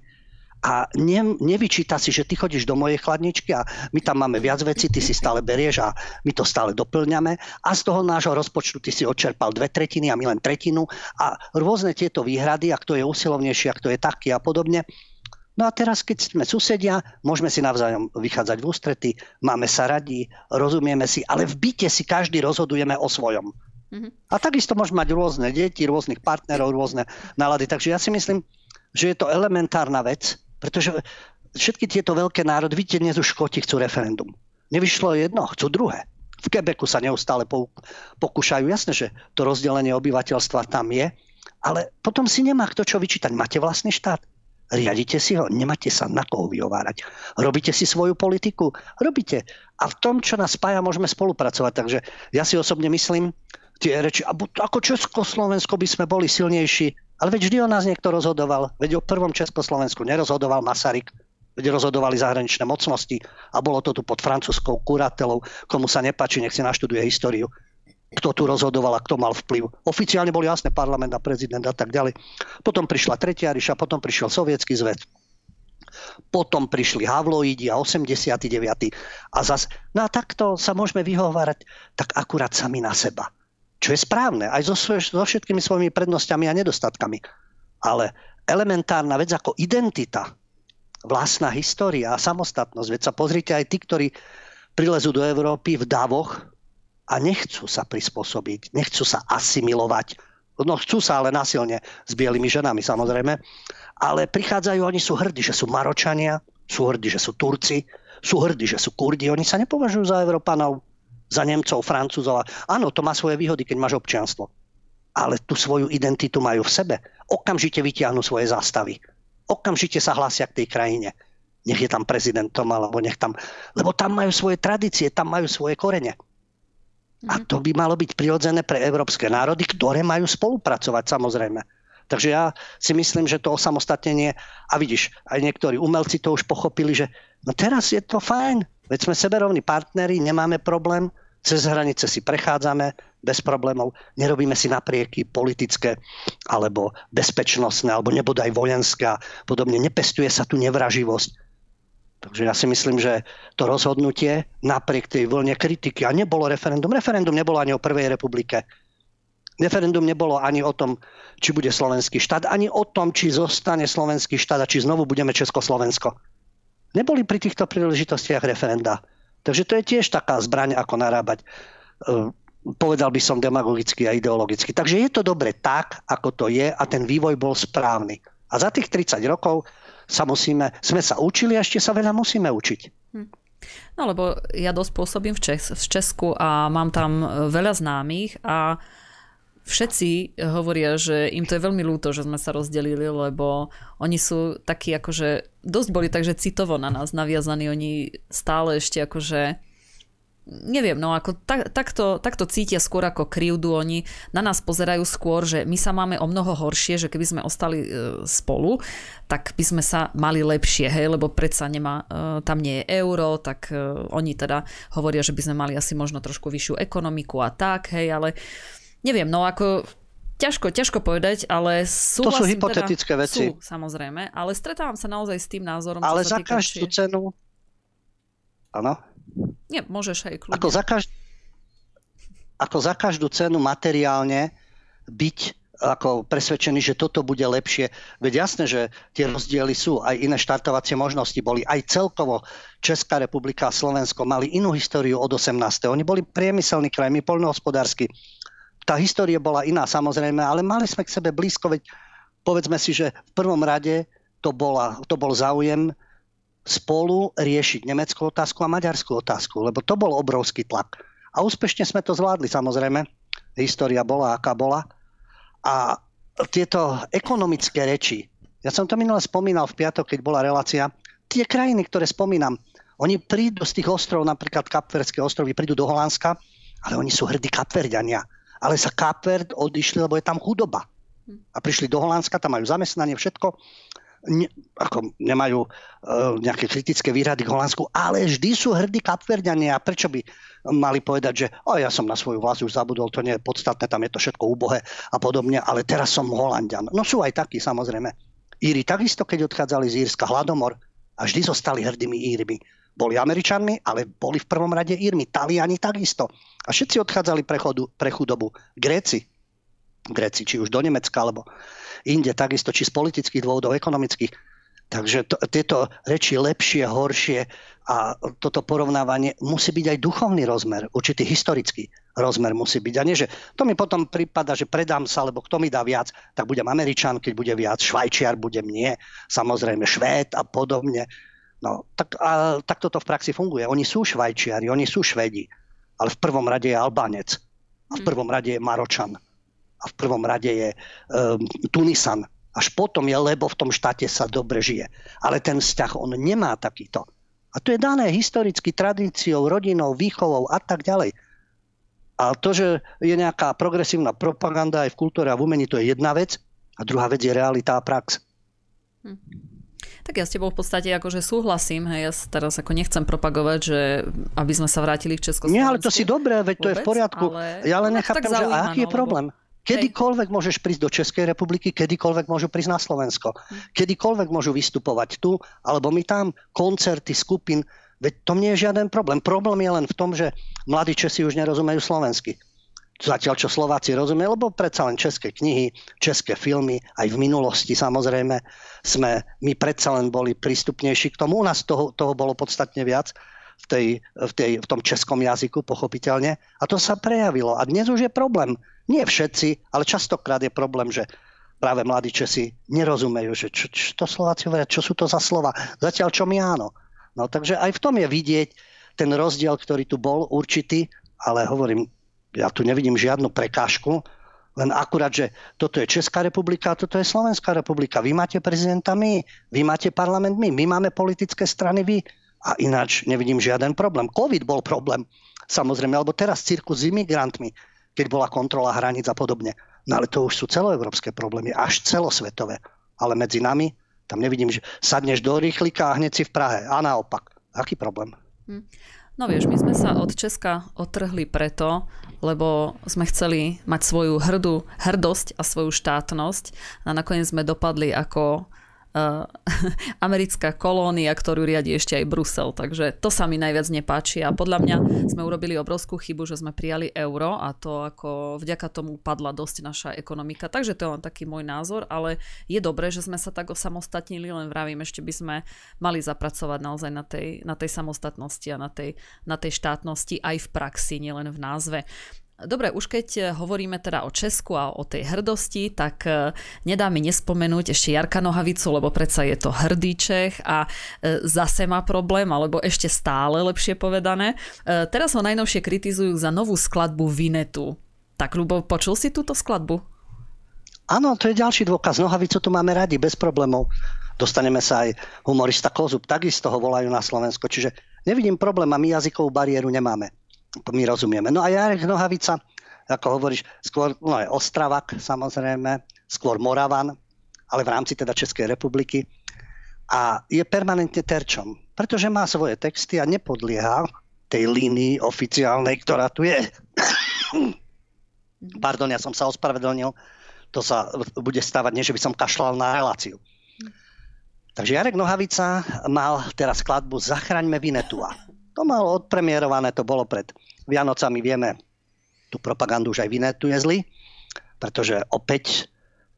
Speaker 3: a ne, nevyčíta si, že ty chodíš do mojej chladničky a my tam máme viac vecí, ty si stále berieš a my to stále doplňame a z toho nášho rozpočtu ty si odčerpal dve tretiny a my len tretinu a rôzne tieto výhrady, a kto je usilovnejší, a kto je taký a podobne, No a teraz, keď sme susedia, môžeme si navzájom vychádzať v ústrety, máme sa radi, rozumieme si, ale v byte si každý rozhodujeme o svojom. Mm-hmm. A takisto môžeme mať rôzne deti, rôznych partnerov, rôzne nálady. Takže ja si myslím, že je to elementárna vec, pretože všetky tieto veľké národy, vidíte, dnes už Škoti chcú referendum. Nevyšlo jedno, chcú druhé. V Quebecu sa neustále pokúšajú. Jasné, že to rozdelenie obyvateľstva tam je, ale potom si nemá kto čo vyčítať. Máte vlastný štát? Riadite si ho, nemáte sa na koho vyhovárať. Robíte si svoju politiku? Robíte. A v tom, čo nás spája, môžeme spolupracovať. Takže ja si osobne myslím, tie reči, ako Československo by sme boli silnejší, ale veď vždy o nás niekto rozhodoval. Veď o prvom Československu nerozhodoval Masaryk, veď rozhodovali zahraničné mocnosti a bolo to tu pod francúzskou kuratelou. Komu sa nepáči, nech si naštuduje históriu kto tu rozhodoval a kto mal vplyv. Oficiálne boli jasné parlament a prezident a tak ďalej. Potom prišla Tretia ríša, potom prišiel Sovietský zväz. Potom prišli Havloidi a 89. A zas, no a takto sa môžeme vyhovárať tak akurát sami na seba. Čo je správne, aj so, so všetkými svojimi prednosťami a nedostatkami. Ale elementárna vec ako identita, vlastná história a samostatnosť. Veď sa pozrite aj tí, ktorí prilezú do Európy v davoch, a nechcú sa prispôsobiť, nechcú sa asimilovať. No chcú sa ale násilne s bielými ženami samozrejme. Ale prichádzajú, oni sú hrdí, že sú Maročania, sú hrdí, že sú Turci, sú hrdí, že sú Kurdi. Oni sa nepovažujú za Európanov, za Nemcov, Francúzov. Áno, to má svoje výhody, keď máš občianstvo. Ale tú svoju identitu majú v sebe. Okamžite vytiahnu svoje zástavy. Okamžite sa hlásia k tej krajine. Nech je tam prezidentom, alebo nech tam... Lebo tam majú svoje tradície, tam majú svoje korene. A to by malo byť prirodzené pre európske národy, ktoré majú spolupracovať samozrejme. Takže ja si myslím, že to osamostatnenie, a vidíš, aj niektorí umelci to už pochopili, že no teraz je to fajn, veď sme seberovní partneri, nemáme problém, cez hranice si prechádzame bez problémov, nerobíme si naprieky politické alebo bezpečnostné, alebo nebodaj vojenské a podobne. Nepestuje sa tu nevraživosť. Takže ja si myslím, že to rozhodnutie napriek tej vlne kritiky, a nebolo referendum, referendum nebolo ani o Prvej republike, referendum nebolo ani o tom, či bude slovenský štát, ani o tom, či zostane slovenský štát a či znovu budeme Československo. Neboli pri týchto príležitostiach referenda. Takže to je tiež taká zbraň, ako narábať. E, povedal by som demagogicky a ideologicky. Takže je to dobre tak, ako to je a ten vývoj bol správny. A za tých 30 rokov sa musíme, sme sa učili a ešte sa veľa musíme učiť. Hm.
Speaker 1: No lebo ja dosť pôsobím v, Čes- v Česku a mám tam veľa známych a všetci hovoria, že im to je veľmi ľúto, že sme sa rozdelili, lebo oni sú takí akože, dosť boli takže citovo na nás naviazaní, oni stále ešte akože neviem, no ako tak, takto, takto cítia skôr ako krivdu, oni na nás pozerajú skôr, že my sa máme o mnoho horšie, že keby sme ostali e, spolu, tak by sme sa mali lepšie, hej, lebo predsa nemá, e, tam nie je euro, tak e, oni teda hovoria, že by sme mali asi možno trošku vyššiu ekonomiku a tak, hej, ale neviem, no ako ťažko, ťažko povedať, ale sú
Speaker 3: To sú teda hypotetické
Speaker 1: teda,
Speaker 3: veci.
Speaker 1: Sú, samozrejme, ale stretávam sa naozaj s tým názorom,
Speaker 3: Ale
Speaker 1: za
Speaker 3: každú či... cenu... Áno?
Speaker 1: Nie, môžeš aj kľudne.
Speaker 3: Ako za, každ... ako za každú cenu materiálne byť ako presvedčený, že toto bude lepšie. Veď jasné, že tie rozdiely sú, aj iné štartovacie možnosti boli. Aj celkovo Česká republika a Slovensko mali inú históriu od 18. Oni boli priemyselný kraj, my poľnohospodársky. Tá história bola iná samozrejme, ale mali sme k sebe blízko, veď povedzme si, že v prvom rade to, bola, to bol záujem spolu riešiť nemeckú otázku a maďarskú otázku, lebo to bol obrovský tlak. A úspešne sme to zvládli samozrejme. História bola, aká bola a tieto ekonomické reči, ja som to minule spomínal v piatok, keď bola relácia, tie krajiny, ktoré spomínam, oni prídu z tých ostrov, napríklad Kapverdské ostrovy, prídu do Holandska, ale oni sú hrdí Kapverdiania. Ale sa Kapverd odišli, lebo je tam chudoba. A prišli do Holandska, tam majú zamestnanie, všetko ne, ako nemajú uh, nejaké kritické výrady k Holandsku, ale vždy sú hrdí kapverďania. Prečo by mali povedať, že o, ja som na svoju vlast už zabudol, to nie je podstatné, tam je to všetko úbohé a podobne, ale teraz som Holandian. No sú aj takí, samozrejme. Íri takisto, keď odchádzali z Írska hladomor a vždy zostali hrdými Írmi. Boli Američanmi, ale boli v prvom rade Írmi. Taliani takisto. A všetci odchádzali pre, chodu, pre chudobu. Gréci. Gréci, či už do Nemecka, alebo inde takisto, či z politických dôvodov, ekonomických. Takže to, tieto reči lepšie, horšie a toto porovnávanie musí byť aj duchovný rozmer, určitý historický rozmer musí byť. A nie, že to mi potom prípada, že predám sa, lebo kto mi dá viac, tak budem Američan, keď bude viac, Švajčiar budem nie, samozrejme Švéd a podobne. No, tak, a, tak toto v praxi funguje. Oni sú Švajčiari, oni sú Švedi, ale v prvom rade je Albánec a v hm. prvom rade je Maročan a v prvom rade je um, Tunisan. Až potom je, lebo v tom štáte sa dobre žije. Ale ten vzťah on nemá takýto. A to je dané historicky tradíciou, rodinou, výchovou a tak ďalej. A to, že je nejaká progresívna propaganda aj v kultúre a v umení, to je jedna vec. A druhá vec je realita a prax. Hm.
Speaker 1: Tak ja s tebou v podstate akože súhlasím, hej, ja teraz ako nechcem propagovať, že aby sme sa vrátili k Československu.
Speaker 3: Nie, ale to si dobré, veď to Vôbec, je v poriadku. Ale... Ja len nechápem, že aký je problém. Lebo... Kedykoľvek môžeš prísť do Českej republiky, kedykoľvek môžu prísť na Slovensko. Kedykoľvek môžu vystupovať tu, alebo my tam, koncerty, skupín. Veď to nie je žiaden problém. Problém je len v tom, že mladí Česi už nerozumejú slovensky. Zatiaľ, čo Slováci rozumejú, lebo predsa len české knihy, české filmy, aj v minulosti samozrejme sme my predsa len boli prístupnejší k tomu. U nás toho, toho bolo podstatne viac v, tej, v, tej, v tom českom jazyku, pochopiteľne. A to sa prejavilo. A dnes už je problém nie všetci, ale častokrát je problém, že práve mladí Česi nerozumejú, že čo, čo to Slováci hovoria, čo sú to za slova. Zatiaľ čo my áno. No takže aj v tom je vidieť ten rozdiel, ktorý tu bol určitý, ale hovorím, ja tu nevidím žiadnu prekážku, len akurát, že toto je Česká republika a toto je Slovenská republika. Vy máte prezidenta my, vy máte parlament my, my máme politické strany vy a ináč nevidím žiaden problém. COVID bol problém, samozrejme, alebo teraz cirkus s imigrantmi keď bola kontrola hraníc a podobne. No ale to už sú celoeurópske problémy, až celosvetové. Ale medzi nami, tam nevidím, že sadneš do rýchlika a hneď si v Prahe. A naopak. Aký problém? Hm.
Speaker 1: No vieš, my sme sa od Česka otrhli preto, lebo sme chceli mať svoju hrdú, hrdosť a svoju štátnosť a nakoniec sme dopadli ako americká kolónia, ktorú riadi ešte aj Brusel. Takže to sa mi najviac nepáči a podľa mňa sme urobili obrovskú chybu, že sme prijali euro a to ako vďaka tomu padla dosť naša ekonomika. Takže to je len taký môj názor, ale je dobré, že sme sa tak osamostatnili, len vravím, ešte by sme mali zapracovať naozaj na tej, na tej samostatnosti a na tej, na tej štátnosti aj v praxi, nielen v názve. Dobre, už keď eh, hovoríme teda o Česku a o tej hrdosti, tak eh, nedá mi nespomenúť ešte Jarka Nohavicu, lebo predsa je to hrdý Čech a eh, zase má problém, alebo ešte stále lepšie povedané. Teraz ho najnovšie kritizujú za novú skladbu Vinetu. Tak, Lubo, počul si túto skladbu?
Speaker 3: Áno, to je ďalší dôkaz. Nohavicu tu máme radi, bez problémov. Dostaneme sa aj humorista Kozub, takisto ho volajú na Slovensko. Čiže nevidím problém a my jazykovú bariéru nemáme my rozumieme. No a Jarek Nohavica, ako hovoríš, skôr no je Ostravak samozrejme, skôr Moravan, ale v rámci teda Českej republiky. A je permanentne terčom, pretože má svoje texty a nepodlieha tej línii oficiálnej, ktorá tu je. Pardon, ja som sa ospravedlnil. to sa bude stávať, nie že by som kašľal na reláciu. Takže Jarek Nohavica mal teraz skladbu Zachraňme Vinetua. To malo odpremierované, to bolo pred Vianocami, vieme, tú propagandu už aj Vinetu jezli, pretože opäť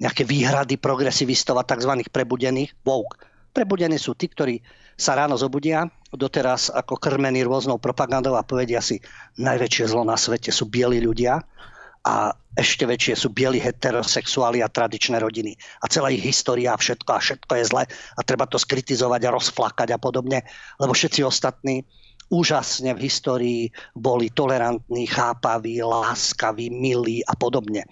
Speaker 3: nejaké výhrady progresivistov a tzv. prebudených, woke. Prebudení sú tí, ktorí sa ráno zobudia, doteraz ako krmení rôznou propagandou a povedia si, najväčšie zlo na svete sú bieli ľudia a ešte väčšie sú bieli heterosexuáli a tradičné rodiny. A celá ich história a všetko a všetko je zle a treba to skritizovať a rozflakať a podobne, lebo všetci ostatní úžasne v histórii boli tolerantní, chápaví, láskaví, milí a podobne.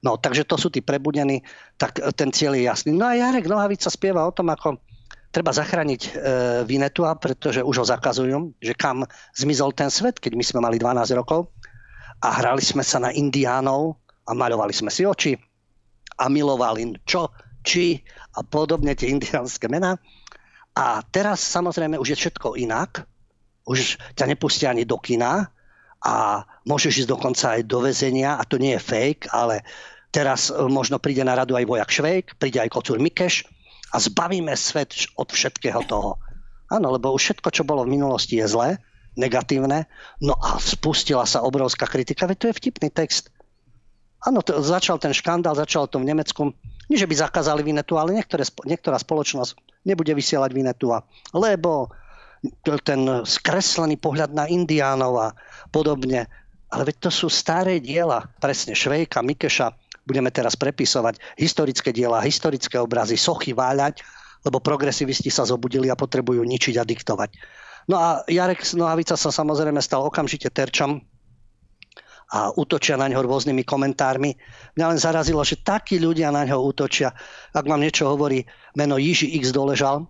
Speaker 3: No, takže to sú tí prebudení, tak ten cieľ je jasný. No a Jarek Nohavica spieva o tom, ako treba zachrániť e, Vinetua, pretože už ho zakazujú, že kam zmizol ten svet, keď my sme mali 12 rokov a hrali sme sa na indiánov a maľovali sme si oči a milovali čo, či a podobne tie indiánske mená. A teraz samozrejme už je všetko inak. Už ťa nepustia ani do kina a môžeš ísť dokonca aj do väzenia a to nie je fake, ale teraz e, možno príde na radu aj vojak Švejk, príde aj kocúr Mikeš a zbavíme svet od všetkého toho. Áno, lebo už všetko, čo bolo v minulosti, je zlé negatívne. No a spustila sa obrovská kritika, veď to je vtipný text. Áno, to, začal ten škandál, začal to v Nemecku. Nie, že by zakázali Vinetu, ale niektoré, niektorá spoločnosť nebude vysielať Vinetu, lebo ten skreslený pohľad na indiánov a podobne. Ale veď to sú staré diela, presne Švejka, Mikeša, budeme teraz prepisovať historické diela, historické obrazy, sochy váľať, lebo progresivisti sa zobudili a potrebujú ničiť a diktovať. No a Jarek Nohavica sa samozrejme stal okamžite terčom a útočia na ňo rôznymi komentármi. Mňa len zarazilo, že takí ľudia na ňo útočia. Ak vám niečo hovorí meno Jiži X doležal,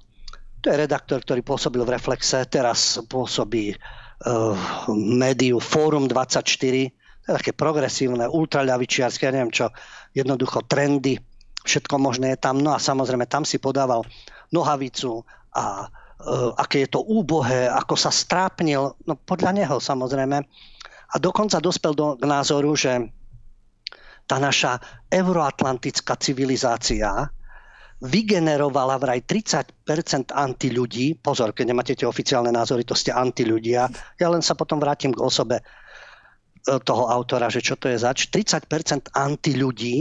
Speaker 3: to je redaktor, ktorý pôsobil v Reflexe, teraz pôsobí uh, médiu Fórum 24, to je také progresívne, ultraľavičiarské, ja neviem čo, jednoducho trendy, všetko možné je tam. No a samozrejme tam si podával nohavicu a Eh, aké je to úbohé, ako sa strápnil, no podľa neho samozrejme. A dokonca dospel do, k názoru, že tá naša euroatlantická civilizácia vygenerovala vraj 30% antiľudí. Pozor, keď nemáte tie oficiálne názory, to ste antiľudia. Ja len sa potom vrátim k osobe eh, toho autora, že čo to je zač. 30% antiľudí,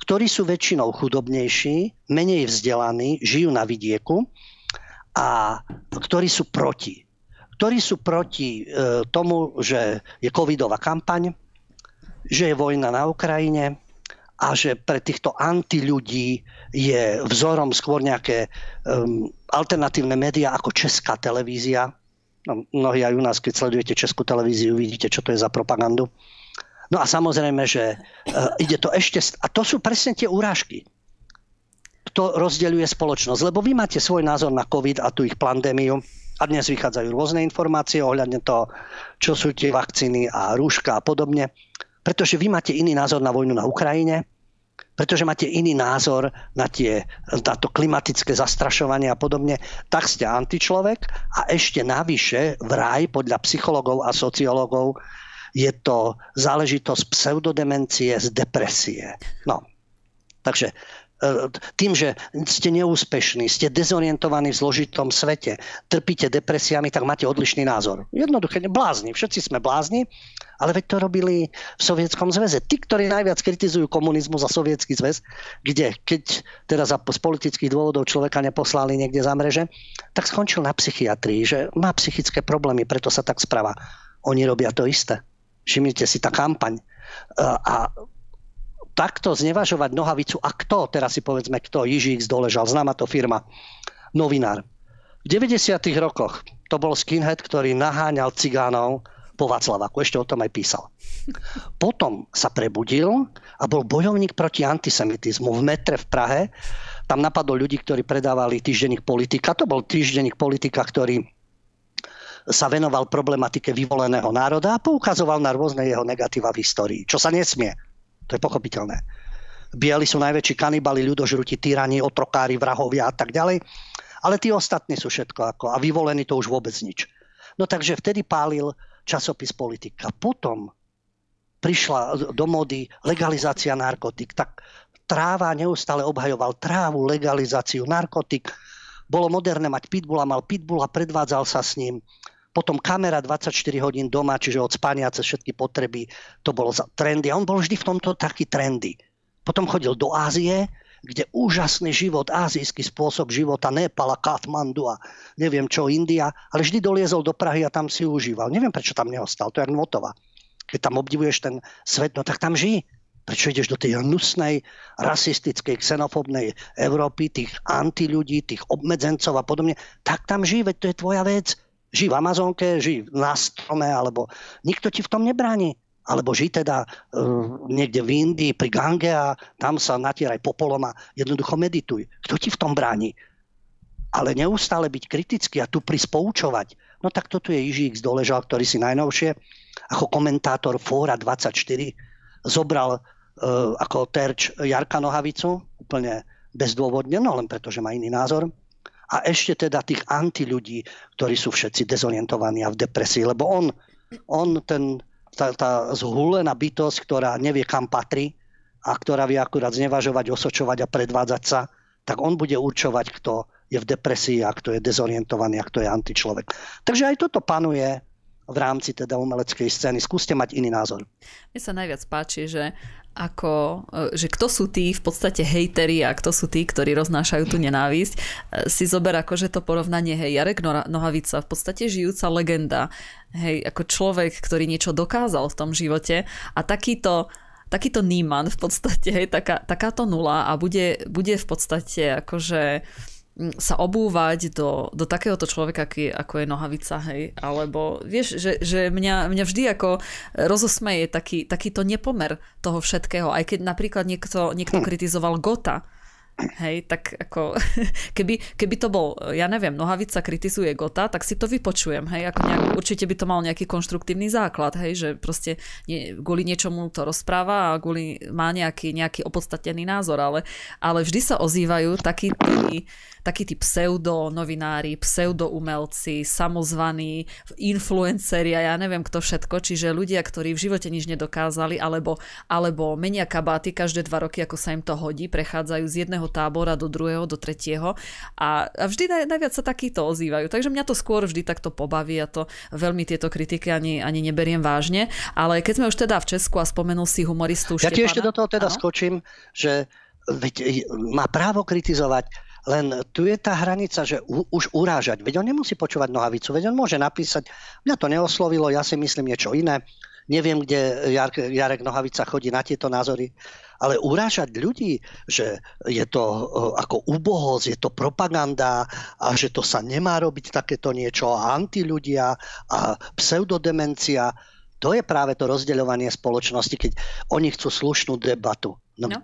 Speaker 3: ktorí sú väčšinou chudobnejší, menej vzdelaní, žijú na vidieku a ktorí sú proti. Ktorí sú proti e, tomu, že je covidová kampaň, že je vojna na Ukrajine a že pre týchto antiľudí je vzorom skôr nejaké um, alternatívne médiá ako česká televízia. No, mnohí aj u nás, keď sledujete českú televíziu, vidíte, čo to je za propagandu. No a samozrejme, že uh, ide to ešte... A to sú presne tie urážky kto rozdeľuje spoločnosť. Lebo vy máte svoj názor na COVID a tú ich pandémiu a dnes vychádzajú rôzne informácie ohľadne toho, čo sú tie vakcíny a rúška a podobne. Pretože vy máte iný názor na vojnu na Ukrajine, pretože máte iný názor na, tie, na to klimatické zastrašovanie a podobne, tak ste antičlovek a ešte navyše vraj podľa psychologov a sociológov je to záležitosť pseudodemencie z depresie. No, takže E, tým, že ste neúspešní, ste dezorientovaní v zložitom svete, trpíte depresiami, tak máte odlišný názor. Jednoduché, blázni, všetci sme blázni, ale veď to robili v Sovietskom zväze. Tí, ktorí najviac kritizujú komunizmus a Sovietský zväz, kde keď teda za, z politických dôvodov človeka neposlali niekde za mreže, tak skončil na psychiatrii, že má psychické problémy, preto sa tak správa. Oni robia to isté. Všimnite si tá kampaň. A takto znevažovať nohavicu a kto, teraz si povedzme kto, Jižík doležal, známa to firma, novinár. V 90. rokoch to bol skinhead, ktorý naháňal cigánov po Václavaku, ešte o tom aj písal. Potom sa prebudil a bol bojovník proti antisemitizmu v metre v Prahe. Tam napadol ľudí, ktorí predávali týždenník politika. To bol týždenník politika, ktorý sa venoval problematike vyvoleného národa a poukazoval na rôzne jeho negatíva v histórii, čo sa nesmie. To je pochopiteľné. Bieli sú najväčší kanibali, ľudožruti, tyrani, otrokári, vrahovia a tak ďalej. Ale tí ostatní sú všetko ako. A vyvolení to už vôbec nič. No takže vtedy pálil časopis politika. Potom prišla do mody legalizácia narkotik. Tak tráva, neustále obhajoval trávu, legalizáciu, narkotik. Bolo moderné mať pitbulla, mal pitbulla, predvádzal sa s ním. Potom kamera 24 hodín doma, čiže od spania cez všetky potreby, to bolo trendy. A on bol vždy v tomto taký trendy. Potom chodil do Ázie, kde úžasný život, azijský spôsob života, Nepala, Kathmandu a neviem čo, India, ale vždy doliezol do Prahy a tam si užíval. Neviem, prečo tam neostal, to je jak. Keď tam obdivuješ ten svet, no tak tam žij. Prečo ideš do tej hnusnej, rasistickej, xenofobnej Európy, tých antiľudí, tých obmedzencov a podobne? Tak tam žij, veď to je tvoja vec. Žij v Amazonke, žij na strome, alebo nikto ti v tom nebráni. Alebo žij teda uh, niekde v Indii pri Gange a tam sa natieraj popolom a jednoducho medituj. Kto ti v tom bráni? Ale neustále byť kritický a tu prispoučovať. No tak toto je Ižík z Doležal, ktorý si najnovšie ako komentátor Fóra 24 zobral uh, ako terč Jarka Nohavicu, úplne bezdôvodne, no len preto, že má iný názor. A ešte teda tých antiľudí, ktorí sú všetci dezorientovaní a v depresii, lebo on, on ten, tá, tá zhulená bytosť, ktorá nevie, kam patrí a ktorá vie akurát znevažovať, osočovať a predvádzať sa, tak on bude určovať, kto je v depresii a kto je dezorientovaný a kto je antičlovek. Takže aj toto panuje v rámci teda umeleckej scény. Skúste mať iný názor.
Speaker 1: Mne sa najviac páči, že ako, e, že kto sú tí v podstate hejteri a kto sú tí, ktorí roznášajú tú nenávisť, e, si zober ako, že to porovnanie, hej, Jarek Nohavica, v podstate žijúca legenda, hej, ako človek, ktorý niečo dokázal v tom živote a takýto takýto Niemann v podstate, hej, taká, takáto nula a bude, bude v podstate akože sa obúvať do, do takéhoto človeka, aký, ako je nohavica, hej, alebo vieš, že, že mňa, mňa vždy ako rozosmeje taký, takýto nepomer toho všetkého, aj keď napríklad niekto, niekto hm. kritizoval Gota, Hej, tak ako, keby, keby to bol, ja neviem, Nohavica kritizuje Gota, tak si to vypočujem, hej, ako nejak, určite by to mal nejaký konštruktívny základ, hej, že proste nie, kvôli niečomu to rozpráva a kvôli, má nejaký, nejaký opodstatnený názor, ale, ale vždy sa ozývajú takí tí, takí tí pseudo-novinári, pseudo-umelci, samozvaní, influenceri a ja neviem kto všetko, čiže ľudia, ktorí v živote nič nedokázali, alebo, alebo menia kabáty každé dva roky, ako sa im to hodí, prechádzajú z jedného tábora do druhého, do tretieho a, a vždy naj, najviac sa takýto ozývajú. Takže mňa to skôr vždy takto pobaví a to veľmi tieto kritiky ani, ani neberiem vážne, ale keď sme už teda v Česku a spomenul si humoristu
Speaker 3: Ja ti ešte do toho teda ano? skočím, že veď, má právo kritizovať len tu je tá hranica, že u, už urážať. Veď on nemusí počúvať nohavicu, veď on môže napísať, mňa to neoslovilo, ja si myslím niečo iné. Neviem, kde Jarek, Jarek Nohavica chodí na tieto názory, ale urážať ľudí, že je to ako ubohosť, je to propaganda a že to sa nemá robiť takéto niečo a antiľudia a pseudodemencia, to je práve to rozdeľovanie spoločnosti, keď oni chcú slušnú debatu. No, no.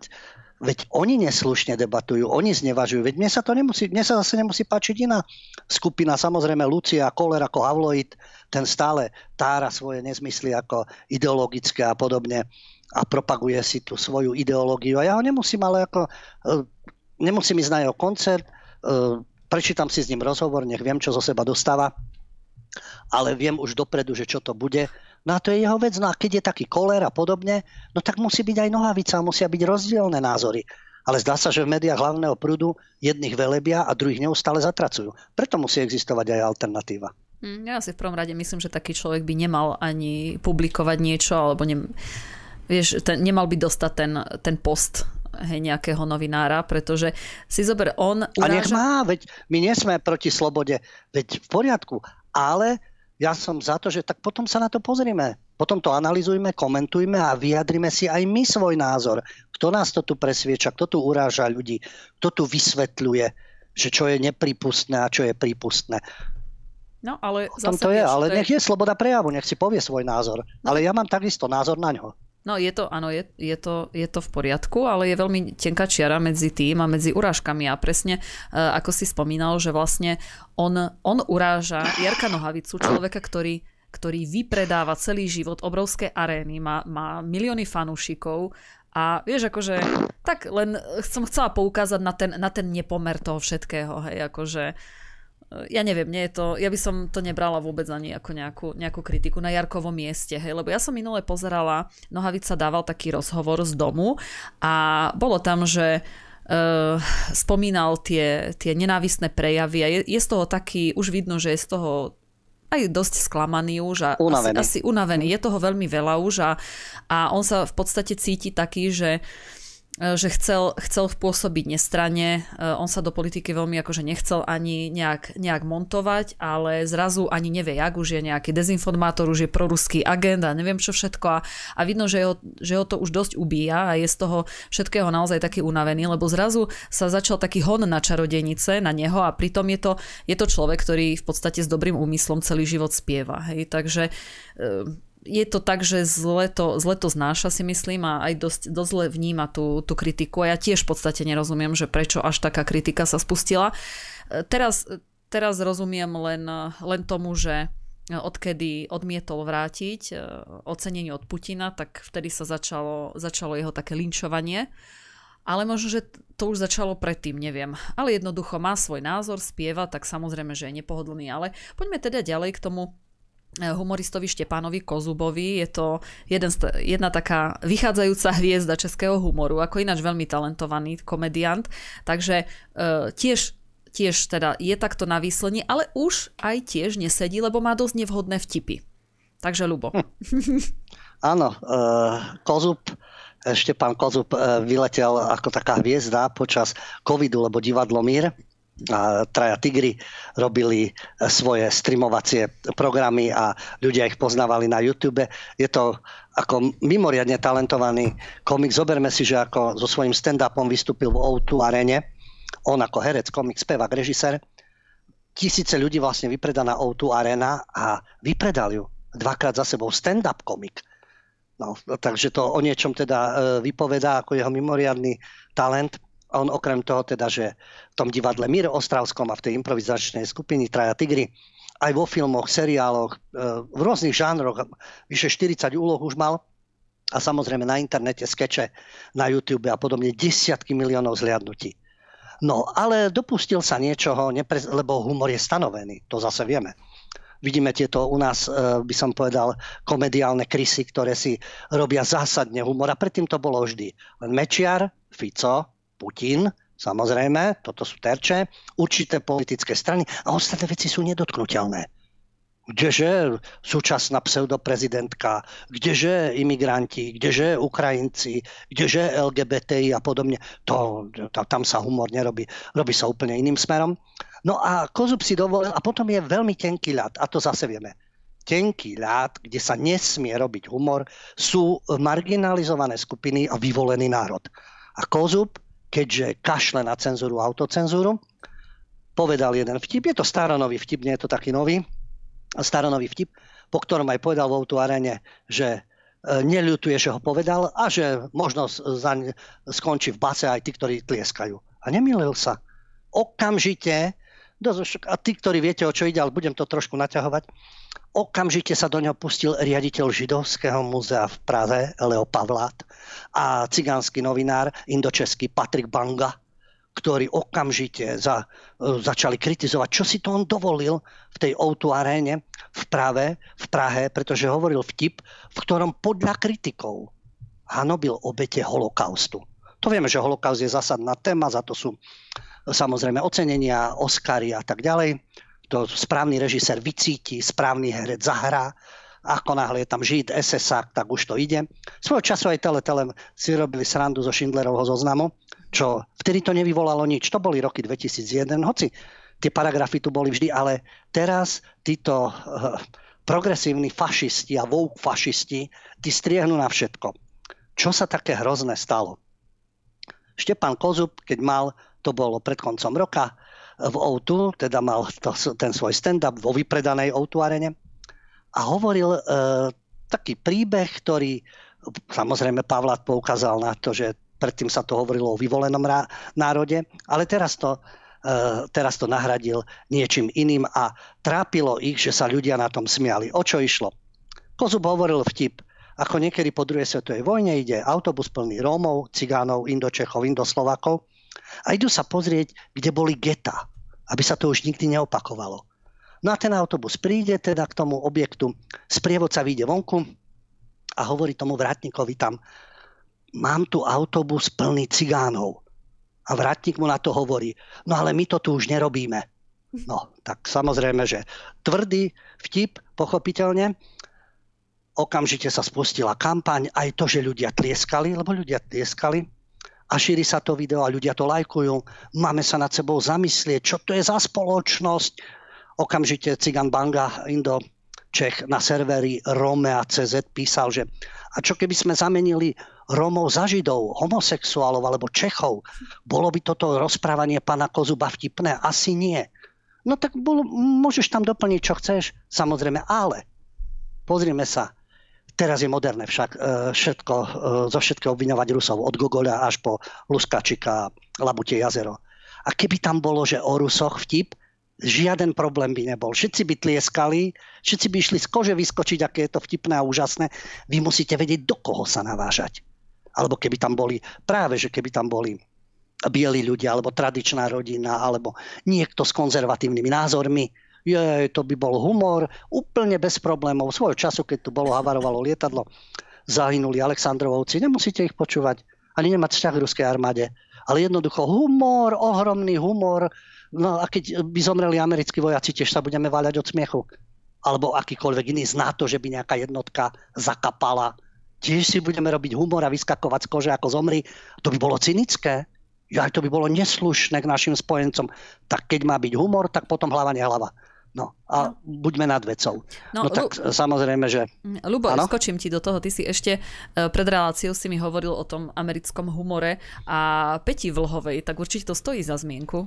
Speaker 3: Veď oni neslušne debatujú, oni znevažujú. Veď mne sa to nemusí, mne sa zase nemusí páčiť iná skupina. Samozrejme Lucia, Koler ako Havloid, ten stále tára svoje nezmysly ako ideologické a podobne a propaguje si tú svoju ideológiu. A ja ho nemusím, ale ako e, nemusím ísť na jeho koncert, e, prečítam si s ním rozhovor, nech viem, čo zo seba dostáva, ale viem už dopredu, že čo to bude No a to je jeho vec. No a keď je taký koler a podobne, no tak musí byť aj nohavica, musia byť rozdielne názory. Ale zdá sa, že v médiách hlavného prúdu jedných velebia a druhých neustále zatracujú. Preto musí existovať aj alternatíva.
Speaker 1: Hm, ja si v prvom rade myslím, že taký človek by nemal ani publikovať niečo, alebo ne, vieš, ten, nemal by dostať ten, ten post hej, nejakého novinára, pretože si zober, on
Speaker 3: uráža... A nech má, veď my nie sme proti slobode, veď v poriadku, ale ja som za to, že tak potom sa na to pozrime. Potom to analizujme, komentujme a vyjadrime si aj my svoj názor. Kto nás to tu presvieča, kto tu uráža ľudí, kto tu vysvetľuje, že čo je nepripustné a čo je prípustné.
Speaker 1: No, ale
Speaker 3: zase, to je, ale to nech je... je sloboda prejavu, nech si povie svoj názor. No. Ale ja mám takisto názor na ňo.
Speaker 1: No je to, áno, je, je, to, je to v poriadku, ale je veľmi tenká čiara medzi tým a medzi urážkami. A presne uh, ako si spomínal, že vlastne on, on uráža Jarka Nohavicu, človeka, ktorý, ktorý vypredáva celý život obrovské arény, má, má milióny fanúšikov. A vieš, akože, tak len som chcela poukázať na ten, na ten nepomer toho všetkého, hej, akože ja neviem, nie je to, ja by som to nebrala vôbec ani ako nejakú, nejakú kritiku na Jarkovom mieste, hej, lebo ja som minule pozerala, Nohavica dával taký rozhovor z domu a bolo tam, že uh, spomínal tie, tie nenávistné prejavy a je, je z toho taký, už vidno, že je z toho aj dosť sklamaný už a
Speaker 3: unavený.
Speaker 1: Asi, asi unavený. Je toho veľmi veľa už a, a on sa v podstate cíti taký, že že chcel, chcel pôsobiť nestranne. E, on sa do politiky veľmi akože nechcel ani nejak, nejak montovať, ale zrazu ani nevie, jak už je nejaký dezinformátor, už je proruský agent a neviem čo všetko a, a vidno, že ho, že ho to už dosť ubíja a je z toho všetkého naozaj taký unavený, lebo zrazu sa začal taký hon na čarodenice, na neho a pritom je to, je to človek, ktorý v podstate s dobrým úmyslom celý život spieva. Hej? Takže e, je to tak, že zle to, zle to znáša si myslím a aj dosť, dosť zle vníma tú, tú kritiku a ja tiež v podstate nerozumiem, že prečo až taká kritika sa spustila. E, teraz, teraz rozumiem len, len tomu, že odkedy odmietol vrátiť e, ocenenie od Putina, tak vtedy sa začalo, začalo jeho také linčovanie. Ale možno, že to už začalo predtým, neviem. Ale jednoducho má svoj názor, spieva, tak samozrejme, že je nepohodlný. Ale poďme teda ďalej k tomu humoristovi Štepánovi Kozubovi. Je to jeden, jedna taká vychádzajúca hviezda českého humoru, ako ináč veľmi talentovaný komediant. Takže e, tiež tiež teda je takto na výslení, ale už aj tiež nesedí, lebo má dosť nevhodné vtipy. Takže Lubo. Hm.
Speaker 3: Áno, e, Kozub, Štepán Kozub e, vyletel ako taká hviezda počas covidu, lebo divadlo Mír Traja Tigry robili e, svoje streamovacie programy a ľudia ich poznávali na YouTube. Je to ako mimoriadne talentovaný komik. Zoberme si, že ako so svojím stand-upom vystúpil v O2 arene. On ako herec, komik, spevák, režisér. Tisíce ľudí vlastne vypredá na O2 arena a vypredal ju dvakrát za sebou stand-up komik. No, takže to o niečom teda e, vypovedá ako jeho mimoriadný talent on okrem toho teda, že v tom divadle Mír Ostravskom a v tej improvizačnej skupiny Traja Tigry, aj vo filmoch, seriáloch, e, v rôznych žánroch, vyše 40 úloh už mal a samozrejme na internete skeče, na YouTube a podobne desiatky miliónov zliadnutí. No, ale dopustil sa niečoho, lebo humor je stanovený, to zase vieme. Vidíme tieto u nás, e, by som povedal, komediálne krysy, ktoré si robia zásadne humor a predtým to bolo vždy. Len Mečiar, Fico, Putin, samozrejme, toto sú terče, určité politické strany a ostatné veci sú nedotknutelné. Kdeže súčasná pseudoprezidentka, kdeže imigranti, kdeže Ukrajinci, kdeže LGBTI a podobne. To, to, tam sa humor nerobí, robí sa úplne iným smerom. No a Kozub si dovolil, a potom je veľmi tenký ľad, a to zase vieme. Tenký ľad, kde sa nesmie robiť humor, sú marginalizované skupiny a vyvolený národ. A Kozub keďže kašle na cenzúru, autocenzúru, povedal jeden vtip, je to staronový vtip, nie je to taký nový, staronový vtip, po ktorom aj povedal vo arene, že e, neľutuje, že ho povedal a že možno skončí v base aj tí, ktorí tlieskajú. A nemilil sa. Okamžite, a tí, ktorí viete, o čo ide, ale budem to trošku naťahovať, Okamžite sa do ňoho pustil riaditeľ Židovského múzea v Prahe, Leo Pavlát, a cigánsky novinár indočeský Patrik Banga, ktorí okamžite za, e, začali kritizovať, čo si to on dovolil v tej o aréne v Prahe, v Prahe, pretože hovoril vtip, v ktorom podľa kritikov hanobil obete holokaustu. To vieme, že holokaust je zásadná téma, za to sú samozrejme ocenenia, Oscary a tak ďalej to správny režisér vycíti, správny herec zahrá, ako náhle je tam žid, ss tak už to ide. Svojho času aj Teletele si robili srandu zo Schindlerovho zoznamu, čo vtedy to nevyvolalo nič. To boli roky 2001, hoci tie paragrafy tu boli vždy, ale teraz títo uh, progresívni fašisti a woke fašisti, tí striehnú na všetko. Čo sa také hrozné stalo? Štepan Kozub, keď mal, to bolo pred koncom roka, v O2, teda mal to, ten svoj stand-up vo vypredanej O2 arene a hovoril e, taký príbeh, ktorý samozrejme Pavlát poukázal na to, že predtým sa to hovorilo o vyvolenom rá, národe, ale teraz to, e, teraz to nahradil niečím iným a trápilo ich, že sa ľudia na tom smiali. O čo išlo? Kozub hovoril vtip, ako niekedy po druhej svetovej vojne ide autobus plný Rómov, Cigánov, Indočechov, Indoslovakov a idú sa pozrieť, kde boli geta. Aby sa to už nikdy neopakovalo. No a ten autobus príde teda k tomu objektu, sprievodca vyjde vonku a hovorí tomu vrátnikovi tam, mám tu autobus plný cigánov. A vrátnik mu na to hovorí, no ale my to tu už nerobíme. No, tak samozrejme, že tvrdý vtip, pochopiteľne, okamžite sa spustila kampaň, aj to, že ľudia tlieskali, lebo ľudia tlieskali, a šíri sa to video a ľudia to lajkujú. Máme sa nad sebou zamyslieť, čo to je za spoločnosť. Okamžite Cigan Banga Indo Čech na serveri Romea CZ písal, že a čo keby sme zamenili Romov za Židov, homosexuálov alebo Čechov, bolo by toto rozprávanie pana Kozuba vtipné? Asi nie. No tak bol, môžeš tam doplniť, čo chceš, samozrejme, ale pozrime sa, Teraz je moderné však e, všetko, e, zo všetkého obviňovať Rusov, od Gogoľa až po Luskačika, Labutie jazero. A keby tam bolo, že o Rusoch vtip, žiaden problém by nebol. Všetci by tlieskali, všetci by išli z kože vyskočiť, aké je to vtipné a úžasné. Vy musíte vedieť, do koho sa navážať. Alebo keby tam boli, práve že keby tam boli bieli ľudia, alebo tradičná rodina, alebo niekto s konzervatívnymi názormi, je, to by bol humor, úplne bez problémov. Svojho času, keď tu bolo havarovalo lietadlo, zahynuli Aleksandrovovci, nemusíte ich počúvať, ani nemať vzťah k ruskej armáde. Ale jednoducho humor, ohromný humor. No a keď by zomreli americkí vojaci, tiež sa budeme váľať od smiechu. Alebo akýkoľvek iný z NATO, že by nejaká jednotka zakapala. Tiež si budeme robiť humor a vyskakovať z kože, ako zomri. To by bolo cynické. Ja, to by bolo neslušné k našim spojencom. Tak keď má byť humor, tak potom hlava nehlava. No a no. buďme nad vecou. No, no tak Lu- samozrejme, že...
Speaker 1: Lubo, ano? skočím ti do toho. Ty si ešte e, pred reláciou si mi hovoril o tom americkom humore a Peti Vlhovej, tak určite to stojí za zmienku.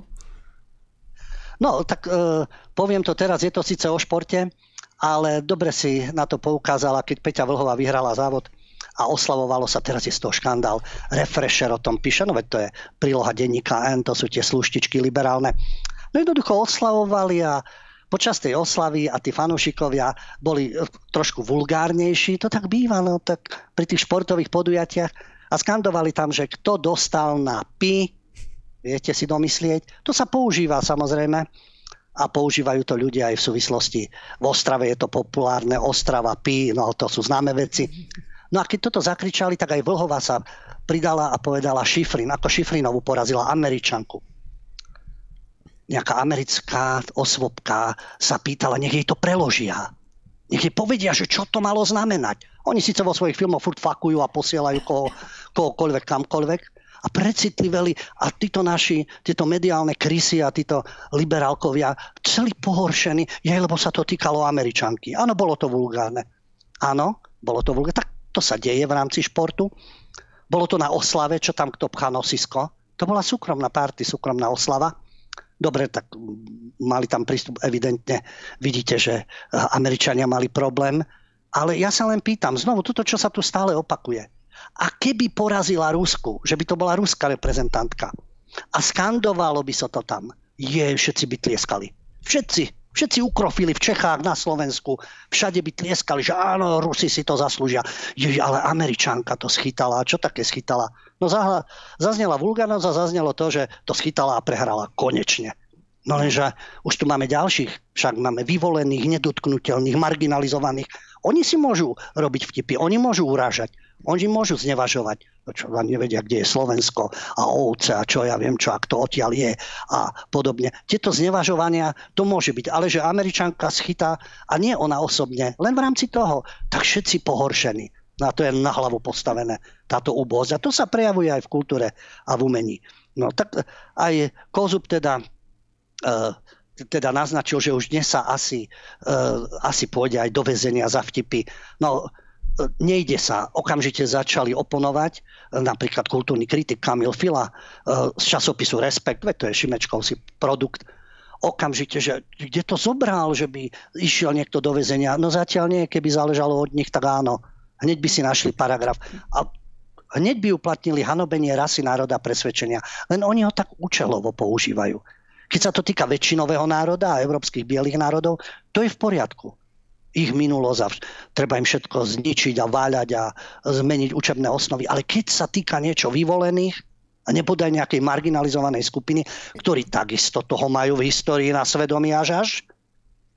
Speaker 3: No, tak uh, poviem to teraz, je to síce o športe, ale dobre si na to poukázala, keď Peťa Vlhová vyhrala závod a oslavovalo sa, teraz je z toho škandál. Refresher o tom píše, no veď to je príloha denníka N, to sú tie sluštičky liberálne. No jednoducho oslavovali a počas tej oslavy a tí fanúšikovia boli trošku vulgárnejší, to tak býva, no tak pri tých športových podujatiach a skandovali tam, že kto dostal na pi, viete si domyslieť, to sa používa samozrejme a používajú to ľudia aj v súvislosti. V Ostrave je to populárne, Ostrava, Pi, no to sú známe veci. No a keď toto zakričali, tak aj Vlhová sa pridala a povedala Šifrin, ako Šifrinovú porazila Američanku nejaká americká osvobka sa pýtala, nech jej to preložia. Nech jej povedia, že čo to malo znamenať. Oni síce vo svojich filmoch furt fakujú a posielajú koho, kohokoľvek, kamkoľvek a precitliveli a títo naši, tieto mediálne krysy a títo liberálkovia celý pohoršení, je, lebo sa to týkalo Američanky. Áno, bolo to vulgárne. Áno, bolo to vulgárne. Tak to sa deje v rámci športu. Bolo to na oslave, čo tam kto pchá nosisko. To bola súkromná party, súkromná oslava. Dobre, tak mali tam prístup, evidentne vidíte, že Američania mali problém. Ale ja sa len pýtam, znovu, toto, čo sa tu stále opakuje. A keby porazila Rusku, že by to bola ruská reprezentantka a skandovalo by sa to tam, je, všetci by tlieskali. Všetci. Všetci ukrofili v Čechách, na Slovensku, všade by tlieskali, že áno, Rusi si to zaslúžia. Je, ale Američanka to schytala. Čo také schytala? No zahla, zaznela a zaznelo to, že to schytala a prehrala konečne. No lenže už tu máme ďalších, však máme vyvolených, nedotknutelných, marginalizovaných. Oni si môžu robiť vtipy, oni môžu urážať, oni môžu znevažovať čo vám nevedia, kde je Slovensko a ovce a čo ja viem čo, ak to odtiaľ je a podobne. Tieto znevažovania, to môže byť, ale že Američanka schytá a nie ona osobne, len v rámci toho, tak všetci pohoršení. No a to je na hlavu postavené, táto úbozť. A to sa prejavuje aj v kultúre a v umení. No tak aj Kozub teda uh, teda naznačil, že už dnes sa asi, uh, asi pôjde aj do väzenia za vtipy. No, nejde sa. Okamžite začali oponovať napríklad kultúrny kritik Kamil Fila eh, z časopisu Respekt, veď to je Šimečkovský produkt, okamžite, že kde to zobral, že by išiel niekto do väzenia. No zatiaľ nie, keby záležalo od nich, tak áno. Hneď by si našli paragraf. A hneď by uplatnili hanobenie rasy národa presvedčenia. Len oni ho tak účelovo používajú. Keď sa to týka väčšinového národa a európskych bielých národov, to je v poriadku ich minulosť a treba im všetko zničiť a váľať a zmeniť učebné osnovy. Ale keď sa týka niečo vyvolených, a nebodaj nejakej marginalizovanej skupiny, ktorí takisto toho majú v histórii na svedomí až až,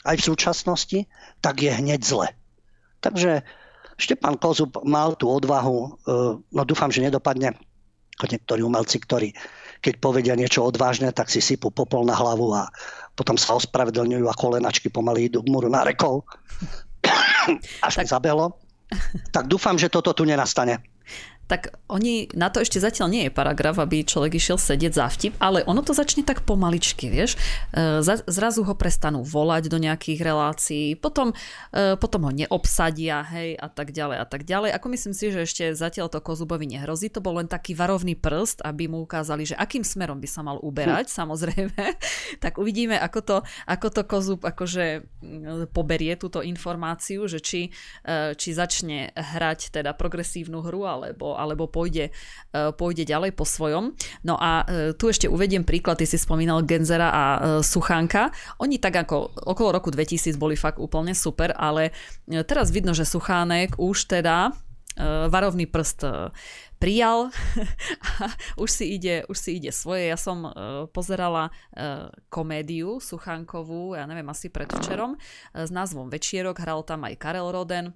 Speaker 3: aj v súčasnosti, tak je hneď zle. Takže Štepan Kozub mal tú odvahu, e, no dúfam, že nedopadne ako niektorí umelci, ktorí keď povedia niečo odvážne, tak si sypú popol na hlavu a potom sa ospravedlňujú a kolenačky pomaly idú k muru na rekol. Až tak... mi zabelo. Tak dúfam, že toto tu nenastane
Speaker 1: tak oni, na to ešte zatiaľ nie je paragraf, aby človek išiel sedieť za vtip, ale ono to začne tak pomaličky, vieš. E, zrazu ho prestanú volať do nejakých relácií, potom, e, potom ho neobsadia, hej, a tak ďalej a tak ďalej. Ako myslím si, že ešte zatiaľ to Kozubovi nehrozí, to bol len taký varovný prst, aby mu ukázali, že akým smerom by sa mal uberať, hm. samozrejme. tak uvidíme, ako to, ako to Kozub akože poberie túto informáciu, že či, e, či začne hrať teda progresívnu hru, alebo alebo pôjde, e, pôjde ďalej po svojom. No a e, tu ešte uvediem príklad, ty si spomínal Genzera a e, Suchánka. Oni tak ako okolo roku 2000 boli fakt úplne super, ale teraz vidno, že Suchánek už teda varovný prst prijal už si ide, už si ide svoje. Ja som pozerala komédiu Suchánkovú, ja neviem, asi predvčerom, s názvom Večierok, hral tam aj Karel Roden,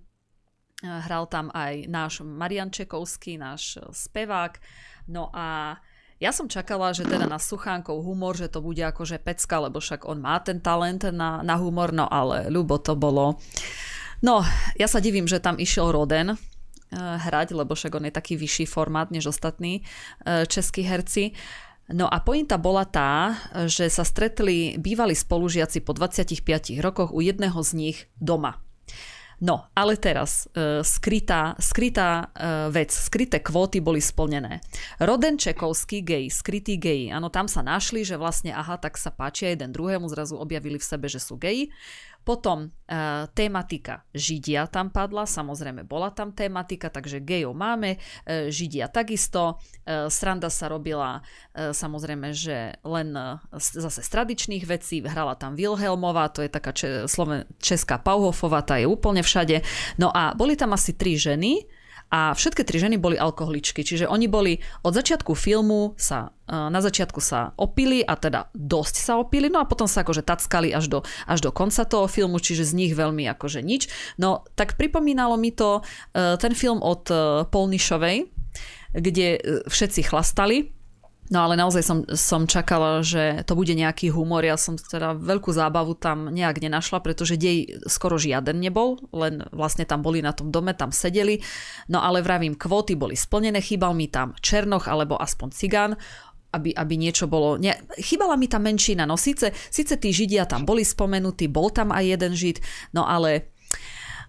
Speaker 1: Hral tam aj náš Marian Čekovský, náš spevák. No a ja som čakala, že teda na Suchánkov humor, že to bude akože pecka, lebo však on má ten talent na, na humor, no ale ľubo to bolo. No, ja sa divím, že tam išiel Roden, eh, hrať, lebo však on je taký vyšší formát než ostatní eh, českí herci. No a pointa bola tá, že sa stretli bývalí spolužiaci po 25 rokoch u jedného z nich doma. No, ale teraz uh, skrytá, skrytá uh, vec, skryté kvóty boli splnené. Roden Čekovský, gej, skrytý gej, áno, tam sa našli, že vlastne aha, tak sa páčia jeden druhému, zrazu objavili v sebe, že sú geji. Potom uh, tematika Židia tam padla, samozrejme bola tam tematika, takže gejov máme, uh, Židia takisto. Uh, sranda sa robila uh, samozrejme, že len uh, zase z tradičných vecí, hrala tam Wilhelmová, to je taká če- sloven- česká Pauhofová, tá je úplne všade. No a boli tam asi tri ženy, a všetky tri ženy boli alkoholičky, čiže oni boli od začiatku filmu sa, e, na začiatku sa opili a teda dosť sa opili, no a potom sa akože tackali až do, až do konca toho filmu, čiže z nich veľmi akože nič. No tak pripomínalo mi to e, ten film od e, Polnišovej, kde všetci chlastali, No ale naozaj som, som čakala, že to bude nejaký humor. Ja som teda veľkú zábavu tam nejak nenašla, pretože dej skoro žiaden nebol, len vlastne tam boli na tom dome, tam sedeli. No ale vravím, kvóty boli splnené, chýbal mi tam Černoch alebo aspoň Cigán aby, aby niečo bolo... Ne, chýbala mi tam menšina, no síce, síce tí Židia tam boli spomenutí, bol tam aj jeden Žid, no ale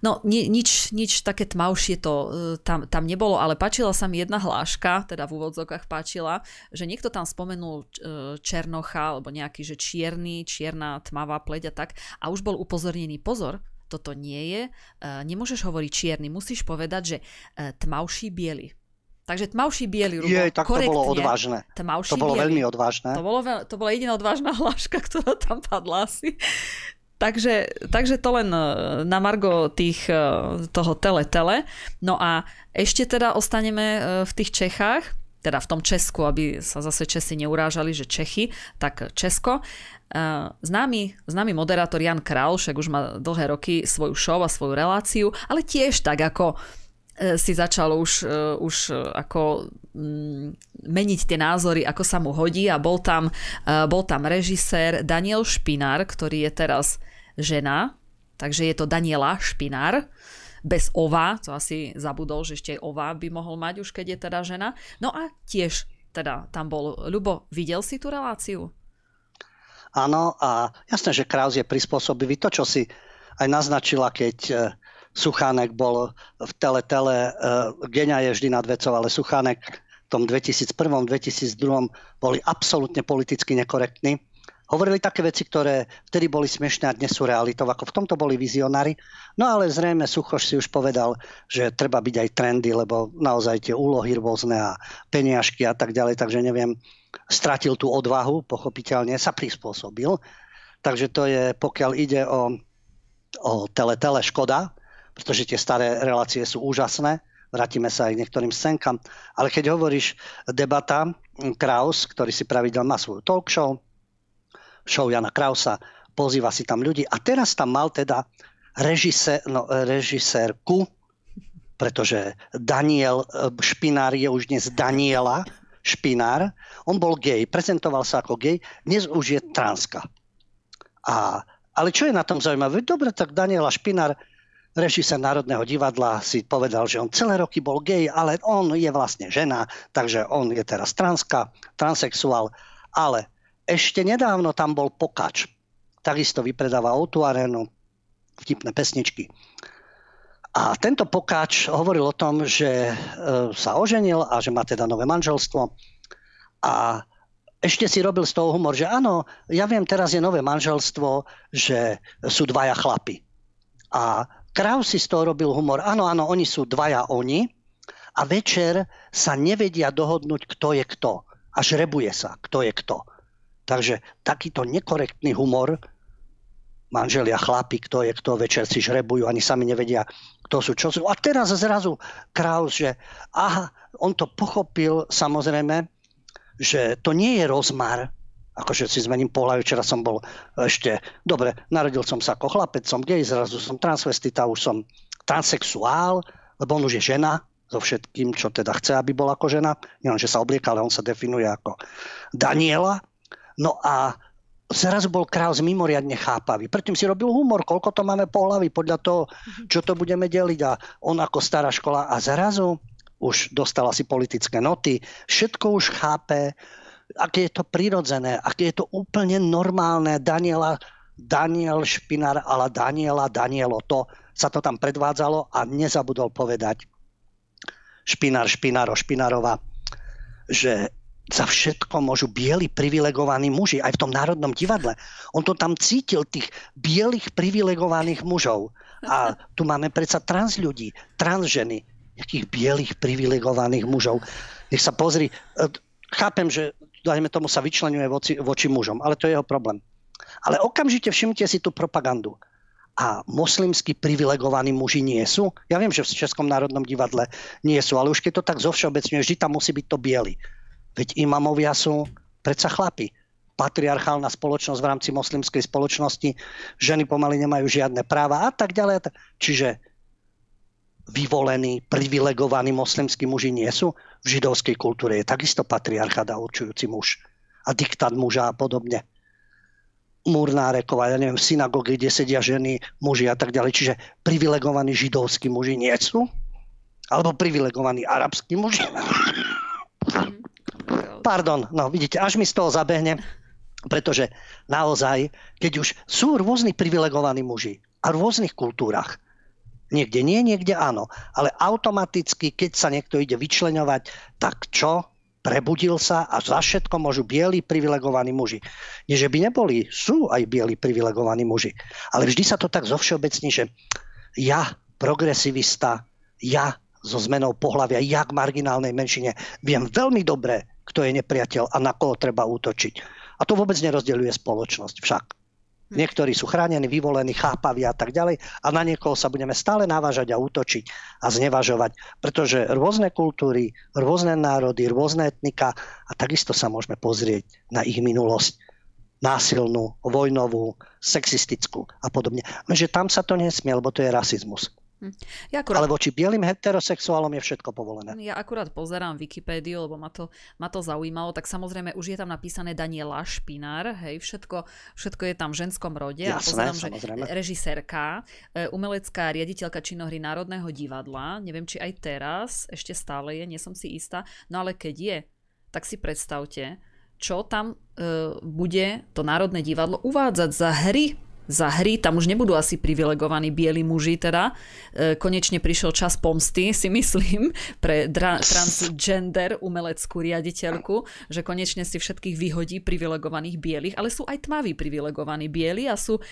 Speaker 1: No ni, nič, nič také tmavšie to e, tam, tam nebolo, ale páčila sa mi jedna hláška, teda v úvodzokách páčila, že niekto tam spomenul e, Černocha, alebo nejaký, že čierny, čierna, tmavá pleť a tak a už bol upozornený pozor, toto nie je, e, nemôžeš hovoriť čierny, musíš povedať, že tmavší biely. Takže tmavší biely
Speaker 3: rubo, Je, tak to bolo odvážne. Tmavší to bolo biely. veľmi odvážne.
Speaker 1: To, bolo veľ, to bola jediná odvážna hláška, ktorá tam padla asi. Takže, takže to len e, na margo tých, e, toho tele-tele. No a ešte teda ostaneme e, v tých Čechách, teda v tom Česku, aby sa zase Česi neurážali, že Čechy, tak Česko. Známy, známy moderátor Jan Král, však už má dlhé roky svoju show a svoju reláciu, ale tiež tak ako si začal už, už ako mm, meniť tie názory, ako sa mu hodí a bol tam, bol tam režisér Daniel Špinár, ktorý je teraz žena, takže je to Daniela Špinár, bez ova, to asi zabudol, že ešte ova by mohol mať už, keď je teda žena. No a tiež teda tam bol. Ľubo, videl si tú reláciu?
Speaker 3: Áno, a jasné, že Kraus je prispôsobivý. To, čo si aj naznačila, keď e, Suchánek bol v tele, uh, Genia je vždy nad vecou, ale Suchánek v tom 2001, 2002 boli absolútne politicky nekorektní hovorili také veci, ktoré vtedy boli smiešné a dnes sú realitou. Ako v tomto boli vizionári. No ale zrejme Suchoš si už povedal, že treba byť aj trendy, lebo naozaj tie úlohy rôzne a peniažky a tak ďalej, takže neviem, stratil tú odvahu, pochopiteľne sa prispôsobil. Takže to je, pokiaľ ide o, o tele, tele škoda, pretože tie staré relácie sú úžasné. vrátime sa aj k niektorým scénkam. Ale keď hovoríš debata, Kraus, ktorý si pravidel má svoju talk show, show Jana Krausa, pozýva si tam ľudí a teraz tam mal teda režisér, no, režisérku, pretože Daniel e, Špinár je už dnes Daniela Špinár. On bol gay, prezentoval sa ako gay, dnes už je transka. A, ale čo je na tom zaujímavé? Dobre, tak Daniela Špinár, režisér Národného divadla, si povedal, že on celé roky bol gay, ale on je vlastne žena, takže on je teraz transka, transexuál. Ale ešte nedávno tam bol Pokač. Takisto vypredáva Outu Arenu, vtipné pesničky. A tento pokáč hovoril o tom, že e, sa oženil a že má teda nové manželstvo. A ešte si robil z toho humor, že áno, ja viem, teraz je nové manželstvo, že sú dvaja chlapi. A Kraus si z toho robil humor, áno, áno, oni sú dvaja oni a večer sa nevedia dohodnúť, kto je kto. A žrebuje sa, kto je kto. Takže takýto nekorektný humor manželia, chlapi, kto je kto, večer si žrebujú, ani sami nevedia, kto sú, čo sú. A teraz zrazu Kraus, že aha, on to pochopil samozrejme, že to nie je rozmar, akože si zmením pohľad, včera som bol ešte, dobre, narodil som sa ako chlapec, som gay, zrazu som transvestita, už som transexuál, lebo on už je žena, so všetkým, čo teda chce, aby bol ako žena. Nielen, že sa oblieka, ale on sa definuje ako Daniela. No a zrazu bol Kraus mimoriadne chápavý. Predtým si robil humor, koľko to máme po hlavi podľa toho, čo to budeme deliť. A on ako stará škola a zrazu už dostala si politické noty, všetko už chápe, aké je to prirodzené, aké je to úplne normálne. Daniela, Daniel Špinár, ale Daniela, Danielo, to sa to tam predvádzalo a nezabudol povedať Špinár, Špináro, Špinárova, že za všetko môžu bieli privilegovaní muži, aj v tom Národnom divadle. On to tam cítil, tých bielých privilegovaných mužov. A tu máme predsa trans ľudí, trans ženy, nejakých bielých privilegovaných mužov. Nech sa pozri, e, chápem, že dajme tomu sa vyčlenuje voči, voči mužom, ale to je jeho problém. Ale okamžite všimte si tú propagandu. A moslimsky privilegovaní muži nie sú. Ja viem, že v Českom národnom divadle nie sú, ale už keď to tak zovšeobecňuje, vždy tam musí byť to biely. Veď imamovia sú predsa chlapi. Patriarchálna spoločnosť v rámci moslimskej spoločnosti, ženy pomaly nemajú žiadne práva a tak ďalej. Čiže vyvolení, privilegovaní moslimskí muži nie sú. V židovskej kultúre je takisto patriarchát a určujúci muž. A diktát muža a podobne. Murnárekov, ja neviem, v kde sedia ženy, muži a tak ďalej. Čiže privilegovaní židovskí muži nie sú? Alebo privilegovaní arabskí muži? Pardon, no vidíte, až mi z toho zabehne, pretože naozaj, keď už sú rôzni privilegovaní muži a v rôznych kultúrach, niekde nie, niekde áno, ale automaticky, keď sa niekto ide vyčleňovať, tak čo? Prebudil sa a za všetko môžu bieli privilegovaní muži. Nie, že by neboli, sú aj bieli privilegovaní muži. Ale vždy sa to tak zovšeobecní, že ja, progresivista, ja so zmenou pohľavia, jak marginálnej menšine, viem veľmi dobre, kto je nepriateľ a na koho treba útočiť. A to vôbec nerozdeľuje spoločnosť však. Hm. Niektorí sú chránení, vyvolení, chápaví a tak ďalej a na niekoho sa budeme stále navážať a útočiť a znevažovať, pretože rôzne kultúry, rôzne národy, rôzne etnika a takisto sa môžeme pozrieť na ich minulosť násilnú, vojnovú, sexistickú a podobne. Lenže tam sa to nesmie, lebo to je rasizmus. Hm. Ja akurát... Ale voči bielým heterosexuálom je všetko povolené.
Speaker 1: Ja akurát pozerám Wikipédiu, lebo ma to, ma to zaujímalo, tak samozrejme už je tam napísané Daniela Špinár, hej, všetko, všetko je tam v ženskom rode. Jasné, a pozerám, samozrejme. že režisérka, e, umelecká riaditeľka činohry Národného divadla, neviem, či aj teraz, ešte stále je, nie som si istá, no ale keď je, tak si predstavte, čo tam e, bude to Národné divadlo uvádzať za hry za hry, tam už nebudú asi privilegovaní bieli muži teda. E, konečne prišiel čas pomsty, si myslím, pre dra- transgender umeleckú riaditeľku, že konečne si všetkých vyhodí privilegovaných bielých, ale sú aj tmaví privilegovaní bieli a sú e,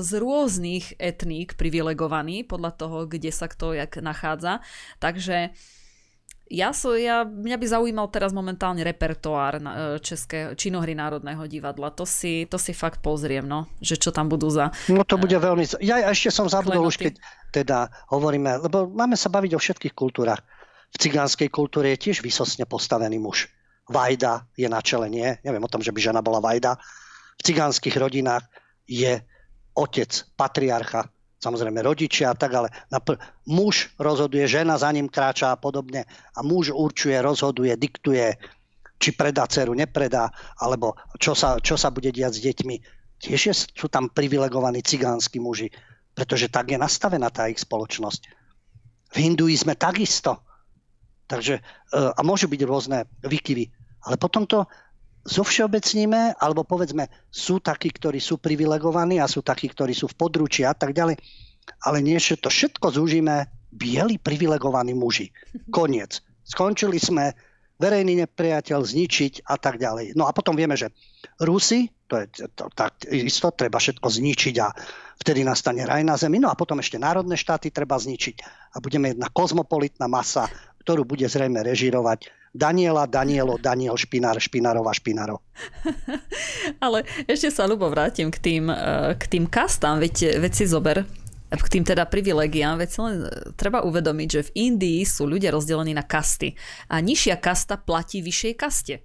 Speaker 1: z rôznych etník privilegovaní podľa toho, kde sa kto jak nachádza. Takže ja, so, ja, mňa by zaujímal teraz momentálne repertoár na, e, České činohry Národného divadla. To si, to si fakt pozriem, no, že čo tam budú za...
Speaker 3: No to bude veľmi... Ja ešte som zabudol už, keď teda hovoríme, lebo máme sa baviť o všetkých kultúrach. V cigánskej kultúre je tiež vysosne postavený muž. Vajda je na čele, nie? Neviem o tom, že by žena bola Vajda. V cigánskych rodinách je otec, patriarcha, samozrejme rodičia a tak, ale napr- muž rozhoduje, žena za ním kráča a podobne a muž určuje, rozhoduje, diktuje, či predá dceru, nepredá, alebo čo sa, čo sa bude diať s deťmi. Tiež je, sú tam privilegovaní cigánsky muži, pretože tak je nastavená tá ich spoločnosť. V hinduizme takisto. Takže, e, a môžu byť rôzne vykyvy. Ale potom to zovšeobecníme, alebo povedzme, sú takí, ktorí sú privilegovaní a sú takí, ktorí sú v područí a tak ďalej. Ale nie, že to všetko zúžime bieli privilegovaní muži. Koniec. Skončili sme, verejný nepriateľ zničiť a tak ďalej. No a potom vieme, že Rusi, to je to, tak isto, treba všetko zničiť a vtedy nastane raj na zemi. No a potom ešte národné štáty treba zničiť a budeme jedna kozmopolitná masa, ktorú bude zrejme režirovať Daniela, Danielo, Daniel, Špinár, Špinárova, Špinárov.
Speaker 1: Ale ešte sa, ľubo, vrátim k tým, eh, k tým kastám. Veď, veď si zober, k tým teda privilegiám, veď len eh, treba uvedomiť, že v Indii sú ľudia rozdelení na kasty a nižšia kasta platí vyššej kaste.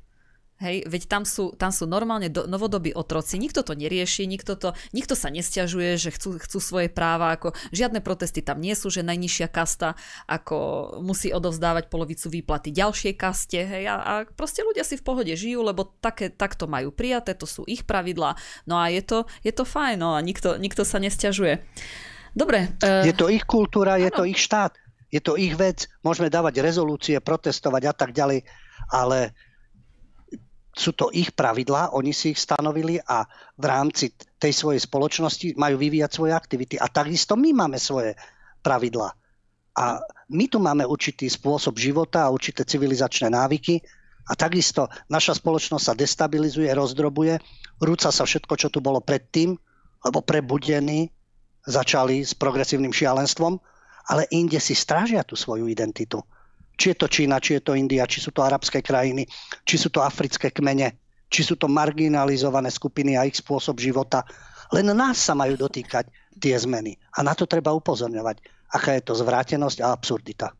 Speaker 1: Hej, veď tam sú, tam sú normálne do, novodobí otroci, nikto to nerieši, nikto, to, nikto sa nestiažuje, že chcú, chcú svoje práva, ako žiadne protesty tam nie sú, že najnižšia kasta ako musí odovzdávať polovicu výplaty ďalšej kaste, hej, a, a proste ľudia si v pohode žijú, lebo také, takto majú prijaté, to sú ich pravidlá, no a je to, je to fajn, no a nikto, nikto sa nestiažuje. Dobre.
Speaker 3: Uh... Je to ich kultúra, je to ich štát, je to ich vec, môžeme dávať rezolúcie, protestovať a tak ďalej, ale sú to ich pravidlá, oni si ich stanovili a v rámci tej svojej spoločnosti majú vyvíjať svoje aktivity. A takisto my máme svoje pravidlá. A my tu máme určitý spôsob života a určité civilizačné návyky a takisto naša spoločnosť sa destabilizuje, rozdrobuje, rúca sa všetko, čo tu bolo predtým, lebo prebudení začali s progresívnym šialenstvom, ale inde si strážia tú svoju identitu. Či je to Čína, či je to India, či sú to arabské krajiny, či sú to africké kmene, či sú to marginalizované skupiny a ich spôsob života. Len nás sa majú dotýkať tie zmeny. A na to treba upozorňovať, aká je to zvrátenosť a absurdita.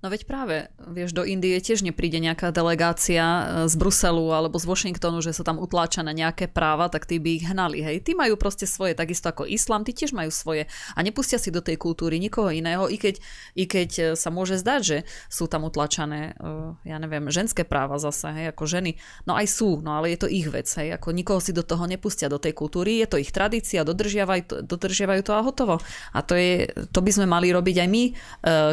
Speaker 1: No veď práve, vieš, do Indie tiež nepríde nejaká delegácia e, z Bruselu alebo z Washingtonu, že sú tam utláčané nejaké práva, tak tí by ich hnali, hej. Tí majú proste svoje, takisto ako islám, tí tiež majú svoje a nepustia si do tej kultúry nikoho iného, i keď, i keď e, sa môže zdať, že sú tam utlačané, e, ja neviem, ženské práva zase, hej, ako ženy. No aj sú, no ale je to ich vec, hej, ako nikoho si do toho nepustia, do tej kultúry, je to ich tradícia, dodržiavajú to, dodržiavajú to a hotovo. A to, je, to by sme mali robiť aj my,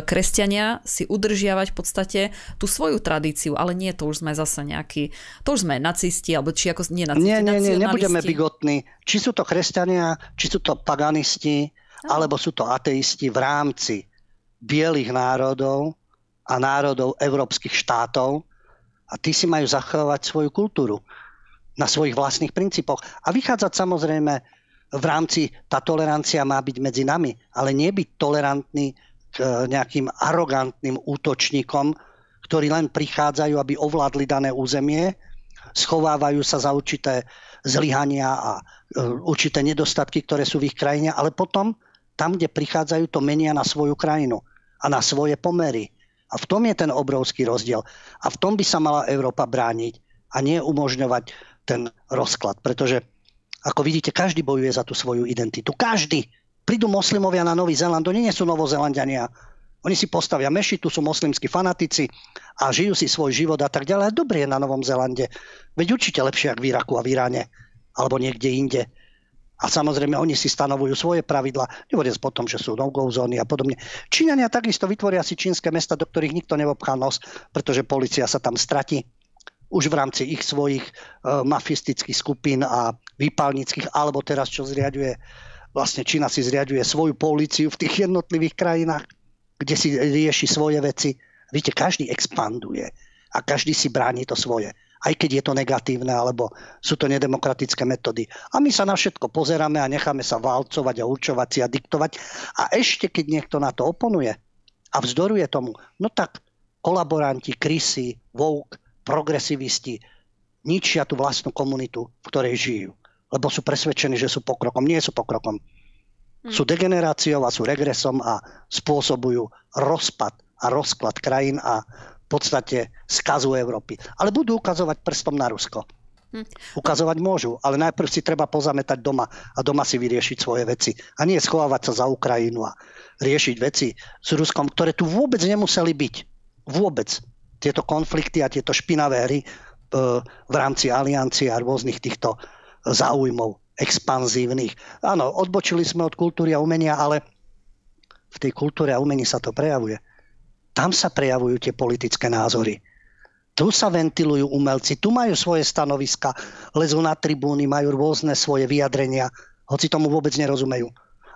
Speaker 1: kresťania, si udržiavať v podstate tú svoju tradíciu, ale nie, to už sme zase nejakí, to už sme nacisti, alebo či ako nie nacisti,
Speaker 3: Nie, nie, nie, nebudeme bigotní. Či sú to kresťania, či sú to paganisti, no. alebo sú to ateisti v rámci bielých národov a národov európskych štátov a tí si majú zachovať svoju kultúru na svojich vlastných princípoch. A vychádzať samozrejme v rámci, tá tolerancia má byť medzi nami, ale nie byť tolerantný E, nejakým arogantným útočníkom, ktorí len prichádzajú, aby ovládli dané územie, schovávajú sa za určité zlyhania a e, určité nedostatky, ktoré sú v ich krajine, ale potom tam, kde prichádzajú, to menia na svoju krajinu a na svoje pomery. A v tom je ten obrovský rozdiel. A v tom by sa mala Európa brániť a nie umožňovať ten rozklad. Pretože, ako vidíte, každý bojuje za tú svoju identitu. Každý prídu moslimovia na Nový Zeland, oni nie sú novozelandiania. Oni si postavia mešitu, sú moslimskí fanatici a žijú si svoj život a tak ďalej. A dobre je na Novom Zelande. Veď určite lepšie ako v Iraku a v Iráne alebo niekde inde. A samozrejme, oni si stanovujú svoje pravidla, nehovoriac potom, že sú no-go zóny a podobne. Číňania takisto vytvoria si čínske mesta, do ktorých nikto nevobchá nos, pretože policia sa tam stratí už v rámci ich svojich uh, mafistických skupín a výpalnických, alebo teraz, čo zriaduje vlastne Čína si zriaduje svoju políciu v tých jednotlivých krajinách, kde si rieši svoje veci. Víte, každý expanduje a každý si bráni to svoje. Aj keď je to negatívne, alebo sú to nedemokratické metódy. A my sa na všetko pozeráme a necháme sa válcovať a určovať si a diktovať. A ešte keď niekto na to oponuje a vzdoruje tomu, no tak kolaboranti, krysy, woke, progresivisti ničia tú vlastnú komunitu, v ktorej žijú. Lebo sú presvedčení, že sú pokrokom. Nie sú pokrokom. Hmm. Sú degeneráciou a sú regresom a spôsobujú rozpad a rozklad krajín a v podstate skazu Európy. Ale budú ukazovať prstom na Rusko. Hm. Ukazovať môžu, ale najprv si treba pozametať doma a doma si vyriešiť svoje veci. A nie schovávať sa za Ukrajinu a riešiť veci s Ruskom, ktoré tu vôbec nemuseli byť. Vôbec. Tieto konflikty a tieto špinavé hry e, v rámci aliancie a rôznych týchto záujmov expanzívnych. Áno, odbočili sme od kultúry a umenia, ale v tej kultúre a umení sa to prejavuje. Tam sa prejavujú tie politické názory tu sa ventilujú umelci, tu majú svoje stanoviska, lezú na tribúny, majú rôzne svoje vyjadrenia, hoci tomu vôbec nerozumejú.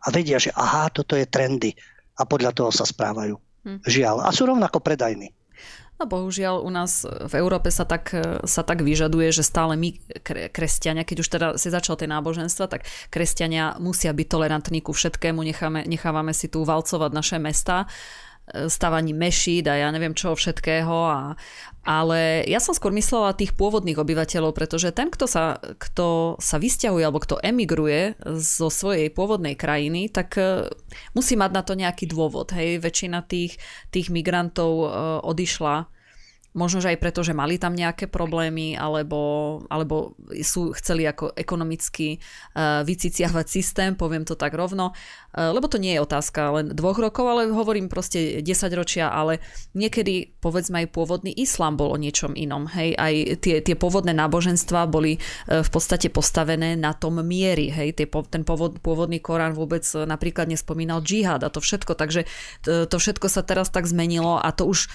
Speaker 3: A vedia, že aha, toto je trendy a podľa toho sa správajú. Hm. Žiaľ. A sú rovnako predajní.
Speaker 1: No bohužiaľ u nás v Európe sa tak, sa tak vyžaduje, že stále my kresťania, keď už teda si začal tie náboženstva, tak kresťania musia byť tolerantní ku všetkému, necháme, nechávame si tu valcovať naše mesta stavaní mešít a ja neviem čo všetkého. A, ale ja som skôr myslela tých pôvodných obyvateľov, pretože ten, kto sa, kto sa vysťahuje alebo kto emigruje zo svojej pôvodnej krajiny, tak e, musí mať na to nejaký dôvod. Hej, väčšina tých, tých migrantov e, odišla Možno, že aj preto, že mali tam nejaké problémy, alebo, alebo sú, chceli ako ekonomicky uh, vyciciavať systém, poviem to tak rovno. Uh, lebo to nie je otázka len dvoch rokov, ale hovorím proste 10 ročia, ale niekedy povedzme aj pôvodný islám bol o niečom inom. Hej, aj tie, tie pôvodné náboženstva boli uh, v podstate postavené na tom miery. Hej, tie, ten pôvod, pôvodný Korán vôbec napríklad nespomínal džihad a to všetko, takže to, to všetko sa teraz tak zmenilo a to už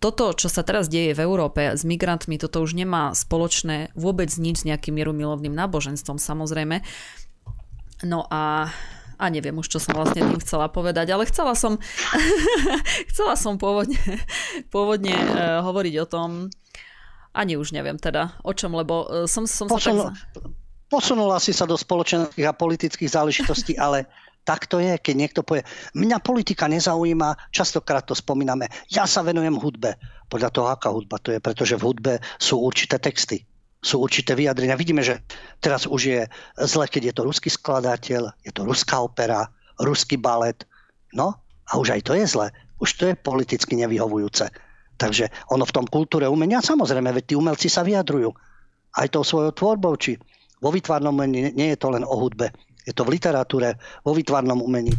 Speaker 1: toto, čo sa teraz deje v Európe s migrantmi, toto už nemá spoločné vôbec nič s nejakým mierumilovným náboženstvom, samozrejme. No a a neviem už, čo som vlastne tým chcela povedať, ale chcela som chcela som pôvodne, pôvodne uh, hovoriť o tom, ani už neviem teda o čom, lebo uh, som, som
Speaker 3: Posunul, sa tak... Posunula si sa do spoločenských a politických záležitostí, ale tak to je, keď niekto povie, mňa politika nezaujíma, častokrát to spomíname, ja sa venujem hudbe. Podľa toho, aká hudba to je, pretože v hudbe sú určité texty, sú určité vyjadrenia. Vidíme, že teraz už je zle, keď je to ruský skladateľ, je to ruská opera, ruský balet. No a už aj to je zle. Už to je politicky nevyhovujúce. Takže ono v tom kultúre umenia, samozrejme, veď tí umelci sa vyjadrujú. Aj tou svojou tvorbou, či vo výtvarnom umení nie je to len o hudbe. Je to v literatúre, vo výtvarnom umení.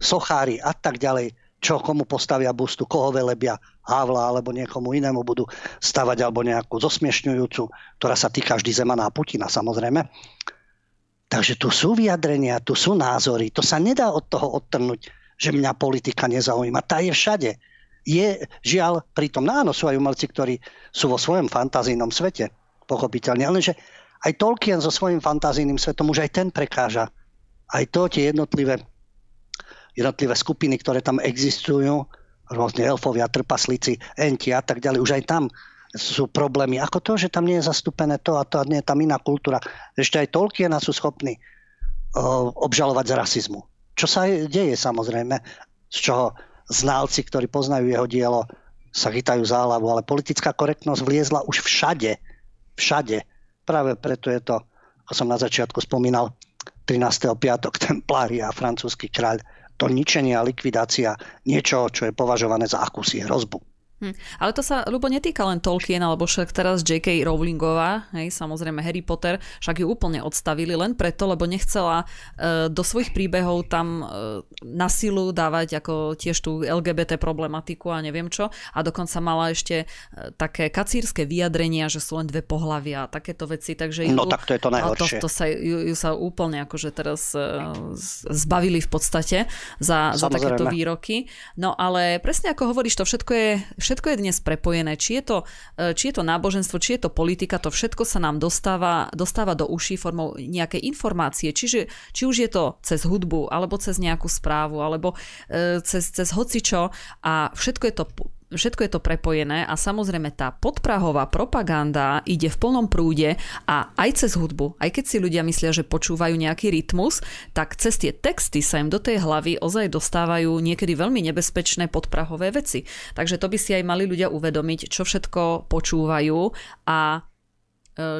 Speaker 3: Sochári a tak ďalej, čo komu postavia bustu, koho velebia, Havla alebo niekomu inému budú stavať alebo nejakú zosmiešňujúcu, ktorá sa týka vždy Zemana a Putina samozrejme. Takže tu sú vyjadrenia, tu sú názory. To sa nedá od toho odtrhnúť, že mňa politika nezaujíma. Tá je všade. Je žiaľ, pritom no áno, sú aj umelci, ktorí sú vo svojom fantazijnom svete, pochopiteľne, lenže aj Tolkien so svojím fantázijným svetom už aj ten prekáža. Aj to tie jednotlivé, jednotlivé skupiny, ktoré tam existujú, rôzne elfovia, trpaslíci, enti a tak ďalej, už aj tam sú problémy. Ako to, že tam nie je zastúpené to a to a nie je tam iná kultúra. Ešte aj Tolkiena sú schopní obžalovať z rasizmu. Čo sa deje samozrejme, z čoho znalci, ktorí poznajú jeho dielo, sa chytajú za hlavu, ale politická korektnosť vliezla už všade. Všade práve preto je to, ako som na začiatku spomínal, 13. piatok templári a francúzsky kráľ, to ničenie a likvidácia niečoho, čo je považované za akúsi hrozbu.
Speaker 1: Hm. Ale to sa, ľubo, netýka len Tolkien, alebo však teraz J.K. Rowlingová, hej, samozrejme Harry Potter, však ju úplne odstavili len preto, lebo nechcela e, do svojich príbehov tam e, na silu dávať ako tiež tú LGBT problematiku a neviem čo. A dokonca mala ešte e, také kacírske vyjadrenia, že sú len dve pohlavia a takéto veci. Takže
Speaker 3: ju, no tak to je to najhoršie.
Speaker 1: To, to sa, ju, ju sa úplne akože teraz e, zbavili v podstate za, za takéto výroky. No ale presne ako hovoríš, to všetko je všetko je dnes prepojené. Či je, to, e, či je to náboženstvo, či je to politika, to všetko sa nám dostáva, dostáva do uší formou nejakej informácie. Čiže, či už je to cez hudbu, alebo cez nejakú správu, alebo e, cez, cez hocičo a všetko je to všetko je to prepojené a samozrejme tá podprahová propaganda ide v plnom prúde a aj cez hudbu, aj keď si ľudia myslia, že počúvajú nejaký rytmus, tak cez tie texty sa im do tej hlavy ozaj dostávajú niekedy veľmi nebezpečné podprahové veci. Takže to by si aj mali ľudia uvedomiť, čo všetko počúvajú a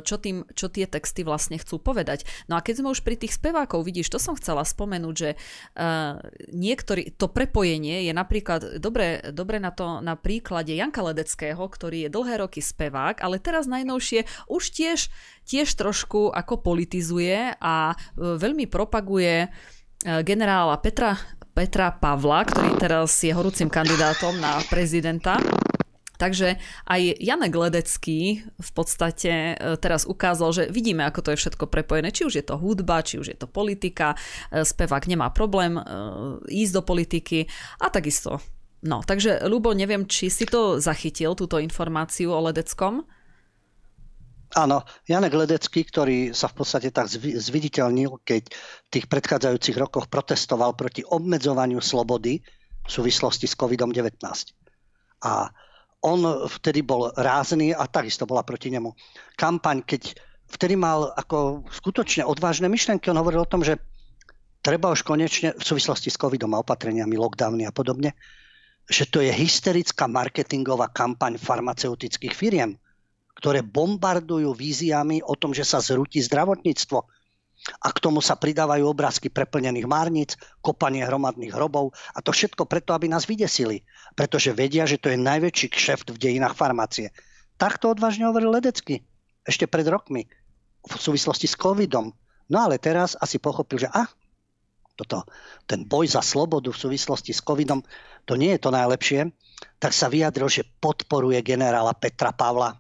Speaker 1: čo, tým, čo tie texty vlastne chcú povedať. No a keď sme už pri tých spevákov, vidíš, to som chcela spomenúť, že uh, niektorý, to prepojenie je napríklad dobre, dobre na to na príklade Janka Ledeckého, ktorý je dlhé roky spevák, ale teraz najnovšie už tiež, tiež trošku ako politizuje a uh, veľmi propaguje generála Petra Petra Pavla, ktorý teraz je horúcim kandidátom na prezidenta. Takže aj Janek Ledecký v podstate e, teraz ukázal, že vidíme, ako to je všetko prepojené. Či už je to hudba, či už je to politika. E, spevák nemá problém e, ísť do politiky a takisto. No, takže Lubo, neviem, či si to zachytil, túto informáciu o Ledeckom?
Speaker 3: Áno, Janek Ledecký, ktorý sa v podstate tak zviditeľnil, keď v tých predchádzajúcich rokoch protestoval proti obmedzovaniu slobody v súvislosti s COVID-19. A on vtedy bol rázný a takisto bola proti nemu kampaň, keď vtedy mal ako skutočne odvážne myšlenky. On hovoril o tom, že treba už konečne v súvislosti s covidom a opatreniami, lockdowny a podobne, že to je hysterická marketingová kampaň farmaceutických firiem, ktoré bombardujú víziami o tom, že sa zrúti zdravotníctvo a k tomu sa pridávajú obrázky preplnených márnic, kopanie hromadných hrobov a to všetko preto, aby nás vydesili. Pretože vedia, že to je najväčší kšeft v dejinách farmácie. Takto odvážne hovoril Ledecky ešte pred rokmi v súvislosti s covidom. No ale teraz asi pochopil, že ah, toto, ten boj za slobodu v súvislosti s covidom, to nie je to najlepšie, tak sa vyjadril, že podporuje generála Petra Pavla.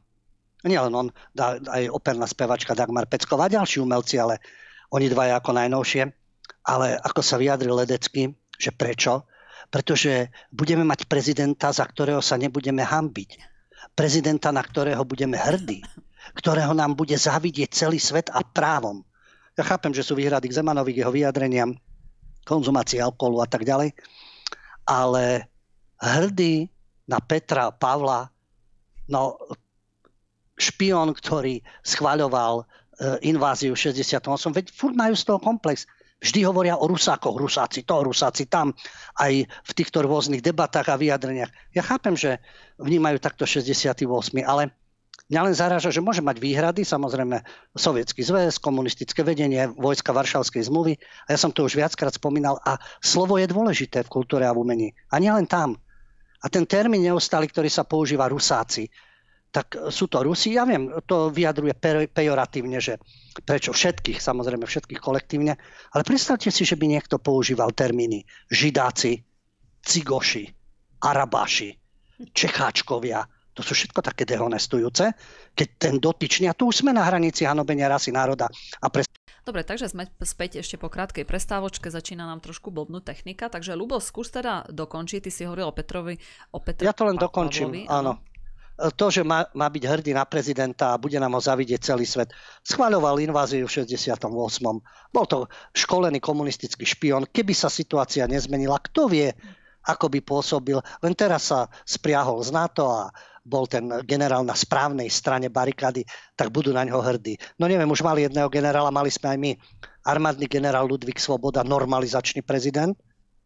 Speaker 3: Nielen on, aj operná spevačka Dagmar Pecková a ďalší umelci, ale oni dvaja ako najnovšie, ale ako sa vyjadril Ledecky, že prečo? Pretože budeme mať prezidenta, za ktorého sa nebudeme hambiť. Prezidenta, na ktorého budeme hrdí. Ktorého nám bude závidieť celý svet a právom. Ja chápem, že sú výhrady k Zemanovi, k jeho vyjadreniam, konzumácii alkoholu a tak ďalej. Ale hrdý na Petra Pavla, no špion, ktorý schvaľoval inváziu v 68. Veď furt majú z toho komplex. Vždy hovoria o Rusákoch, Rusáci to, Rusáci tam, aj v týchto rôznych debatách a vyjadreniach. Ja chápem, že vnímajú takto 68. Ale mňa len zaráža, že môže mať výhrady, samozrejme Sovietský zväz, komunistické vedenie, vojska Varšavskej zmluvy. A ja som to už viackrát spomínal. A slovo je dôležité v kultúre a v umení. A nielen tam. A ten termín neustály, ktorý sa používa Rusáci, tak sú to Rusi. Ja viem, to vyjadruje pejoratívne, že prečo všetkých, samozrejme všetkých kolektívne, ale predstavte si, že by niekto používal termíny židáci, cigoši, arabáši, čecháčkovia. To sú všetko také dehonestujúce, keď ten dotyčný, a tu už sme na hranici hanobenia rasy národa a pre
Speaker 1: Dobre, takže sme späť ešte po krátkej prestávočke, začína nám trošku blbnúť technika, takže Lubo, skús teda dokončiť, ty si hovoril o Petrovi, o Petrovi
Speaker 3: Ja to len dokončím, áno to, že má, má byť hrdý na prezidenta a bude nám ho zavidieť celý svet. Schváľoval inváziu v 68. Bol to školený komunistický špion. Keby sa situácia nezmenila, kto vie, ako by pôsobil. Len teraz sa spriahol z NATO a bol ten generál na správnej strane barikády, tak budú na ňo hrdí. No neviem, už mali jedného generála, mali sme aj my. Armádny generál Ludvík Svoboda, normalizačný prezident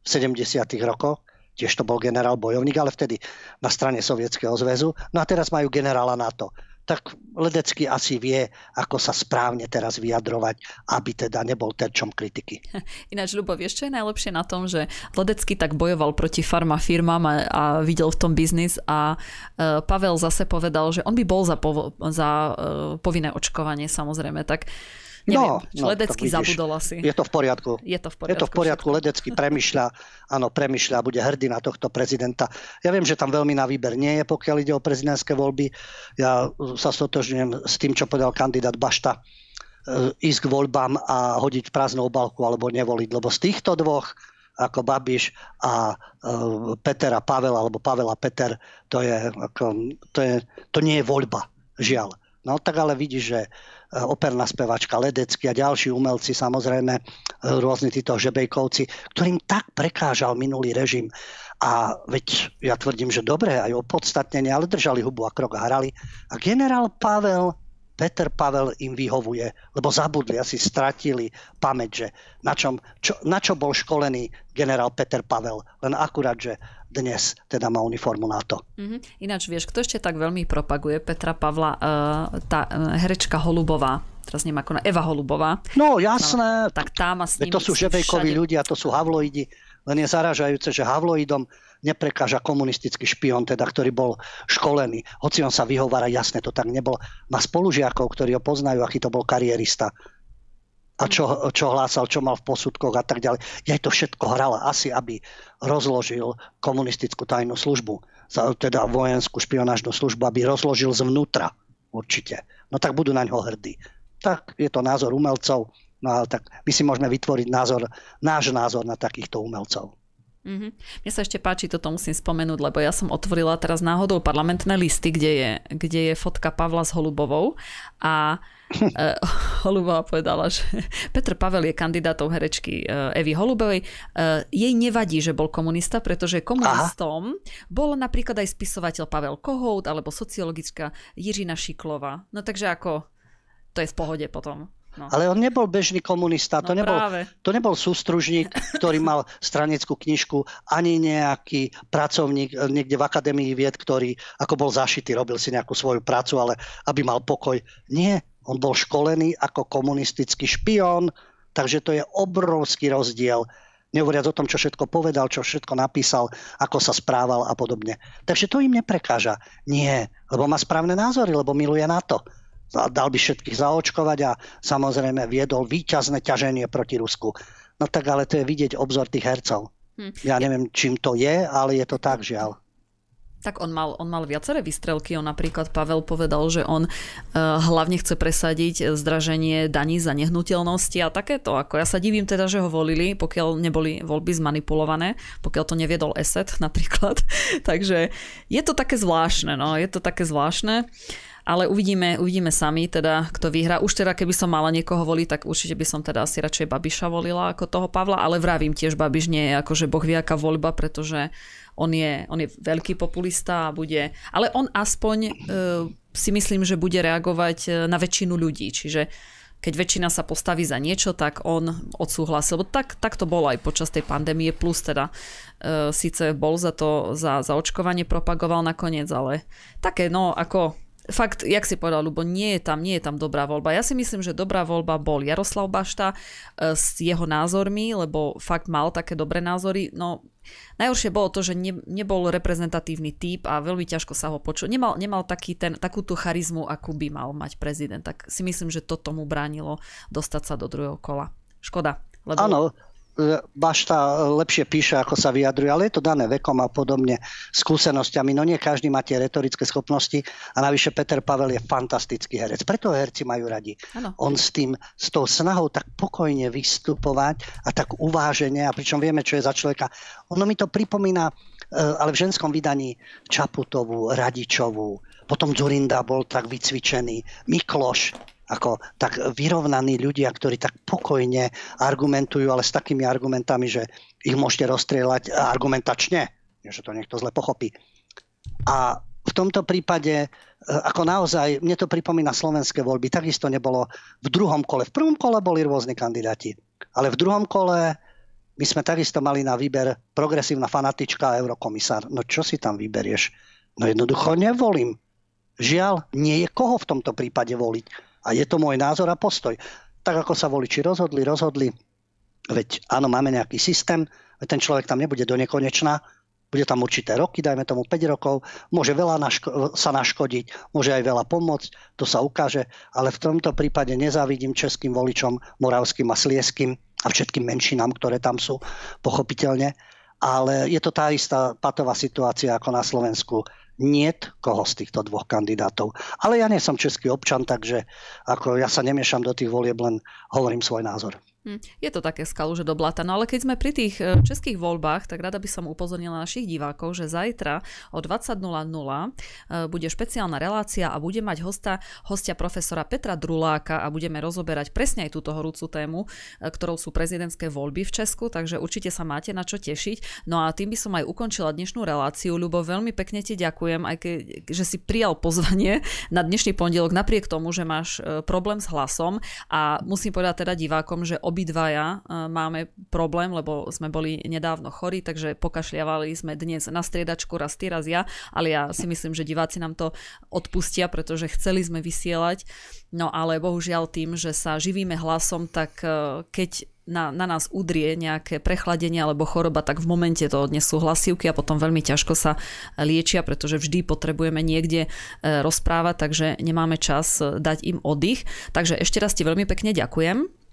Speaker 3: v 70. rokoch tiež to bol generál bojovník, ale vtedy na strane Sovietskeho zväzu. No a teraz majú generála NATO. Tak Ledecký asi vie, ako sa správne teraz vyjadrovať, aby teda nebol terčom kritiky.
Speaker 1: Ináč, Ľubo, vieš, čo je najlepšie na tom, že Ledecký tak bojoval proti farmafirmám a, a videl v tom biznis a uh, Pavel zase povedal, že on by bol za, povo- za uh, povinné očkovanie, samozrejme. Tak Neviem, no, no, Ledecký zabudol asi.
Speaker 3: Je to v poriadku.
Speaker 1: Je to v poriadku.
Speaker 3: Je to v poriadku. Všetko. Ledecký premyšľa, áno, premyšľa, bude hrdý na tohto prezidenta. Ja viem, že tam veľmi na výber nie je, pokiaľ ide o prezidentské voľby. Ja sa stotožňujem s tým, čo povedal kandidát Bašta e, ísť k voľbám a hodiť prázdnu obalku alebo nevoliť, lebo z týchto dvoch ako Babiš a e, Peter a Pavel, alebo Pavel a Peter, to, je, ako, to, je, to nie je voľba, žiaľ. No tak ale vidíš, že operná spevačka Ledecky a ďalší umelci, samozrejme e, rôzni títo žebejkovci, ktorým tak prekážal minulý režim A veď ja tvrdím, že dobre, aj opodstatnenie, ale držali hubu a krok a hrali. A generál Pavel Peter Pavel im vyhovuje, lebo zabudli, asi stratili pamäť, že na, čom, čo, na čo bol školený generál Peter Pavel. Len akurát, že dnes teda má uniformu to.
Speaker 1: Mm-hmm. Ináč vieš, kto ešte tak veľmi propaguje Petra Pavla? Uh, tá uh, herečka Holubová. Teraz neviem ako na Eva Holubová.
Speaker 3: No jasné.
Speaker 1: No, tak tá má s
Speaker 3: To sú žebejkoví ľudia, to sú havloidi. Len je zaražajúce, že havloidom neprekáža komunistický špion, teda, ktorý bol školený. Hoci on sa vyhovára, jasne, to tak nebolo. Má spolužiakov, ktorí ho poznajú, aký to bol karierista a čo, čo hlásal, čo mal v posudkoch a tak ďalej. Ja to všetko hrala asi, aby rozložil komunistickú tajnú službu, teda vojenskú špionážnu službu, aby rozložil zvnútra určite. No tak budú na ňo hrdí. Tak je to názor umelcov, no ale tak my si môžeme vytvoriť názor, náš názor na takýchto umelcov.
Speaker 1: Mm-hmm. Mne sa ešte páči, toto musím spomenúť, lebo ja som otvorila teraz náhodou parlamentné listy, kde je, kde je fotka Pavla s Holubovou a uh, Holubová povedala, že Petr Pavel je kandidátom herečky uh, Evy Holubovej. Uh, jej nevadí, že bol komunista, pretože komunistom Aha. bol napríklad aj spisovateľ Pavel Kohout alebo sociologická Jiřina Šiklová. No takže ako, to je v pohode potom.
Speaker 3: No. Ale on nebol bežný komunista, to, no, nebol, to nebol sústružník, ktorý mal stranickú knižku, ani nejaký pracovník eh, niekde v Akadémii vied, ktorý ako bol zašitý, robil si nejakú svoju prácu, ale aby mal pokoj. Nie, on bol školený ako komunistický špión, takže to je obrovský rozdiel. Nehovoriac o tom, čo všetko povedal, čo všetko napísal, ako sa správal a podobne. Takže to im neprekáža. Nie, lebo má správne názory, lebo miluje NATO dal by všetkých zaočkovať a samozrejme viedol výťazné ťaženie proti Rusku. No tak ale to je vidieť obzor tých hercov. Hm. Ja neviem, čím to je, ale je to tak, žiaľ.
Speaker 1: Tak on mal, on mal viaceré vystrelky. On napríklad, Pavel povedal, že on uh, hlavne chce presadiť zdraženie daní za nehnuteľnosti a takéto. Ako ja sa divím teda, že ho volili, pokiaľ neboli voľby zmanipulované, pokiaľ to neviedol ESET napríklad. Takže je to také zvláštne, no, je to také zvláštne. Ale uvidíme, uvidíme sami, teda, kto vyhrá. Už teda, keby som mala niekoho voliť, tak určite by som teda asi radšej Babiša volila ako toho Pavla, ale vravím tiež, Babiš nie je akože boh aká voľba, pretože on je, on je veľký populista a bude... Ale on aspoň e, si myslím, že bude reagovať e, na väčšinu ľudí, čiže keď väčšina sa postaví za niečo, tak on odsúhlasil. Lebo tak, tak to bolo aj počas tej pandémie, plus teda e, síce bol za to, za, za očkovanie propagoval nakoniec, ale také, no ako fakt, jak si povedal, lebo nie je tam, nie je tam dobrá voľba. Ja si myslím, že dobrá voľba bol Jaroslav Bašta e, s jeho názormi, lebo fakt mal také dobré názory. No, najhoršie bolo to, že ne, nebol reprezentatívny typ a veľmi ťažko sa ho počul. Nemal, nemal taký ten, takúto charizmu, akú by mal mať prezident. Tak si myslím, že to tomu bránilo dostať sa do druhého kola. Škoda.
Speaker 3: Lebo... Áno, Bašta lepšie píše, ako sa vyjadruje, ale je to dané vekom a podobne, skúsenosťami. No nie každý má tie retorické schopnosti a navyše Peter Pavel je fantastický herec. Preto herci majú radi. Ano. On s tým, s tou snahou tak pokojne vystupovať a tak uváženie, a pričom vieme, čo je za človeka. Ono mi to pripomína, e, ale v ženskom vydaní Čaputovú, Radičovú, potom Zurinda bol tak vycvičený, Mikloš, ako tak vyrovnaní ľudia, ktorí tak pokojne argumentujú, ale s takými argumentami, že ich môžete rozstrieľať argumentačne, že to niekto zle pochopí. A v tomto prípade, e, ako naozaj, mne to pripomína slovenské voľby, takisto nebolo v druhom kole. V prvom kole boli rôzni kandidáti, ale v druhom kole my sme takisto mali na výber progresívna fanatička a eurokomisár. No čo si tam vyberieš? No jednoducho nevolím. Žiaľ, nie je koho v tomto prípade voliť a je to môj názor a postoj. Tak ako sa voliči rozhodli, rozhodli, veď áno, máme nejaký systém, ten človek tam nebude do nekonečna, bude tam určité roky, dajme tomu 5 rokov, môže veľa naško- sa naškodiť, môže aj veľa pomôcť, to sa ukáže, ale v tomto prípade nezávidím českým voličom, moravským a slieským a všetkým menšinám, ktoré tam sú, pochopiteľne. Ale je to tá istá patová situácia ako na Slovensku niet koho z týchto dvoch kandidátov. Ale ja nie som český občan, takže ako ja sa nemiešam do tých volieb, len hovorím svoj názor.
Speaker 1: Hm, je to také skalu, že do blata. No ale keď sme pri tých e, českých voľbách, tak rada by som upozornila našich divákov, že zajtra o 20.00 e, bude špeciálna relácia a bude mať hosta, hostia profesora Petra Druláka a budeme rozoberať presne aj túto horúcu tému, e, ktorou sú prezidentské voľby v Česku, takže určite sa máte na čo tešiť. No a tým by som aj ukončila dnešnú reláciu. Ľubo, veľmi pekne ti ďakujem, aj keď, že si prijal pozvanie na dnešný pondelok, napriek tomu, že máš problém s hlasom a musím povedať teda divákom, že obidvaja e, máme problém, lebo sme boli nedávno chorí, takže pokašľavali sme dnes na striedačku raz ty, raz ja, ale ja si myslím, že diváci nám to odpustia, pretože chceli sme vysielať, no ale bohužiaľ tým, že sa živíme hlasom, tak e, keď na, na nás udrie nejaké prechladenie alebo choroba, tak v momente to odnesú hlasivky a potom veľmi ťažko sa liečia, pretože vždy potrebujeme niekde e, rozprávať, takže nemáme čas dať im oddych. Takže ešte raz ti veľmi pekne ďakujem.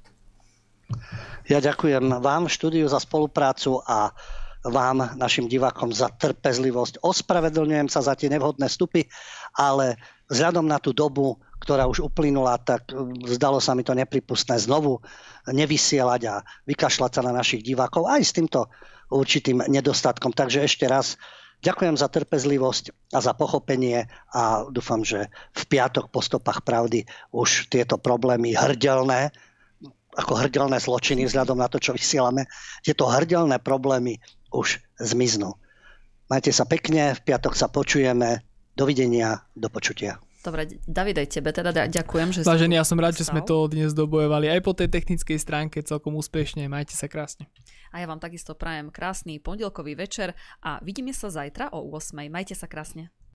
Speaker 3: Ja ďakujem vám v štúdiu za spoluprácu a vám, našim divákom, za trpezlivosť. Ospravedlňujem sa za tie nevhodné stupy, ale vzhľadom na tú dobu, ktorá už uplynula, tak mm, zdalo sa mi to nepripustné znovu nevysielať a vykašľať sa na našich divákov aj s týmto určitým nedostatkom. Takže ešte raz ďakujem za trpezlivosť a za pochopenie a dúfam, že v piatok po stopách pravdy už tieto problémy hrdelné ako hrdelné zločiny vzhľadom na to, čo vysielame, tieto hrdelné problémy už zmiznú. Majte sa pekne, v piatok sa počujeme. Dovidenia, do počutia.
Speaker 1: Dobre, David, aj tebe teda ďakujem, že
Speaker 2: Vážený, ja som rád, že sme to dnes dobojovali aj po tej technickej stránke celkom úspešne. Majte sa krásne.
Speaker 1: A ja vám takisto prajem krásny pondelkový večer a vidíme sa zajtra o 8. Majte sa krásne.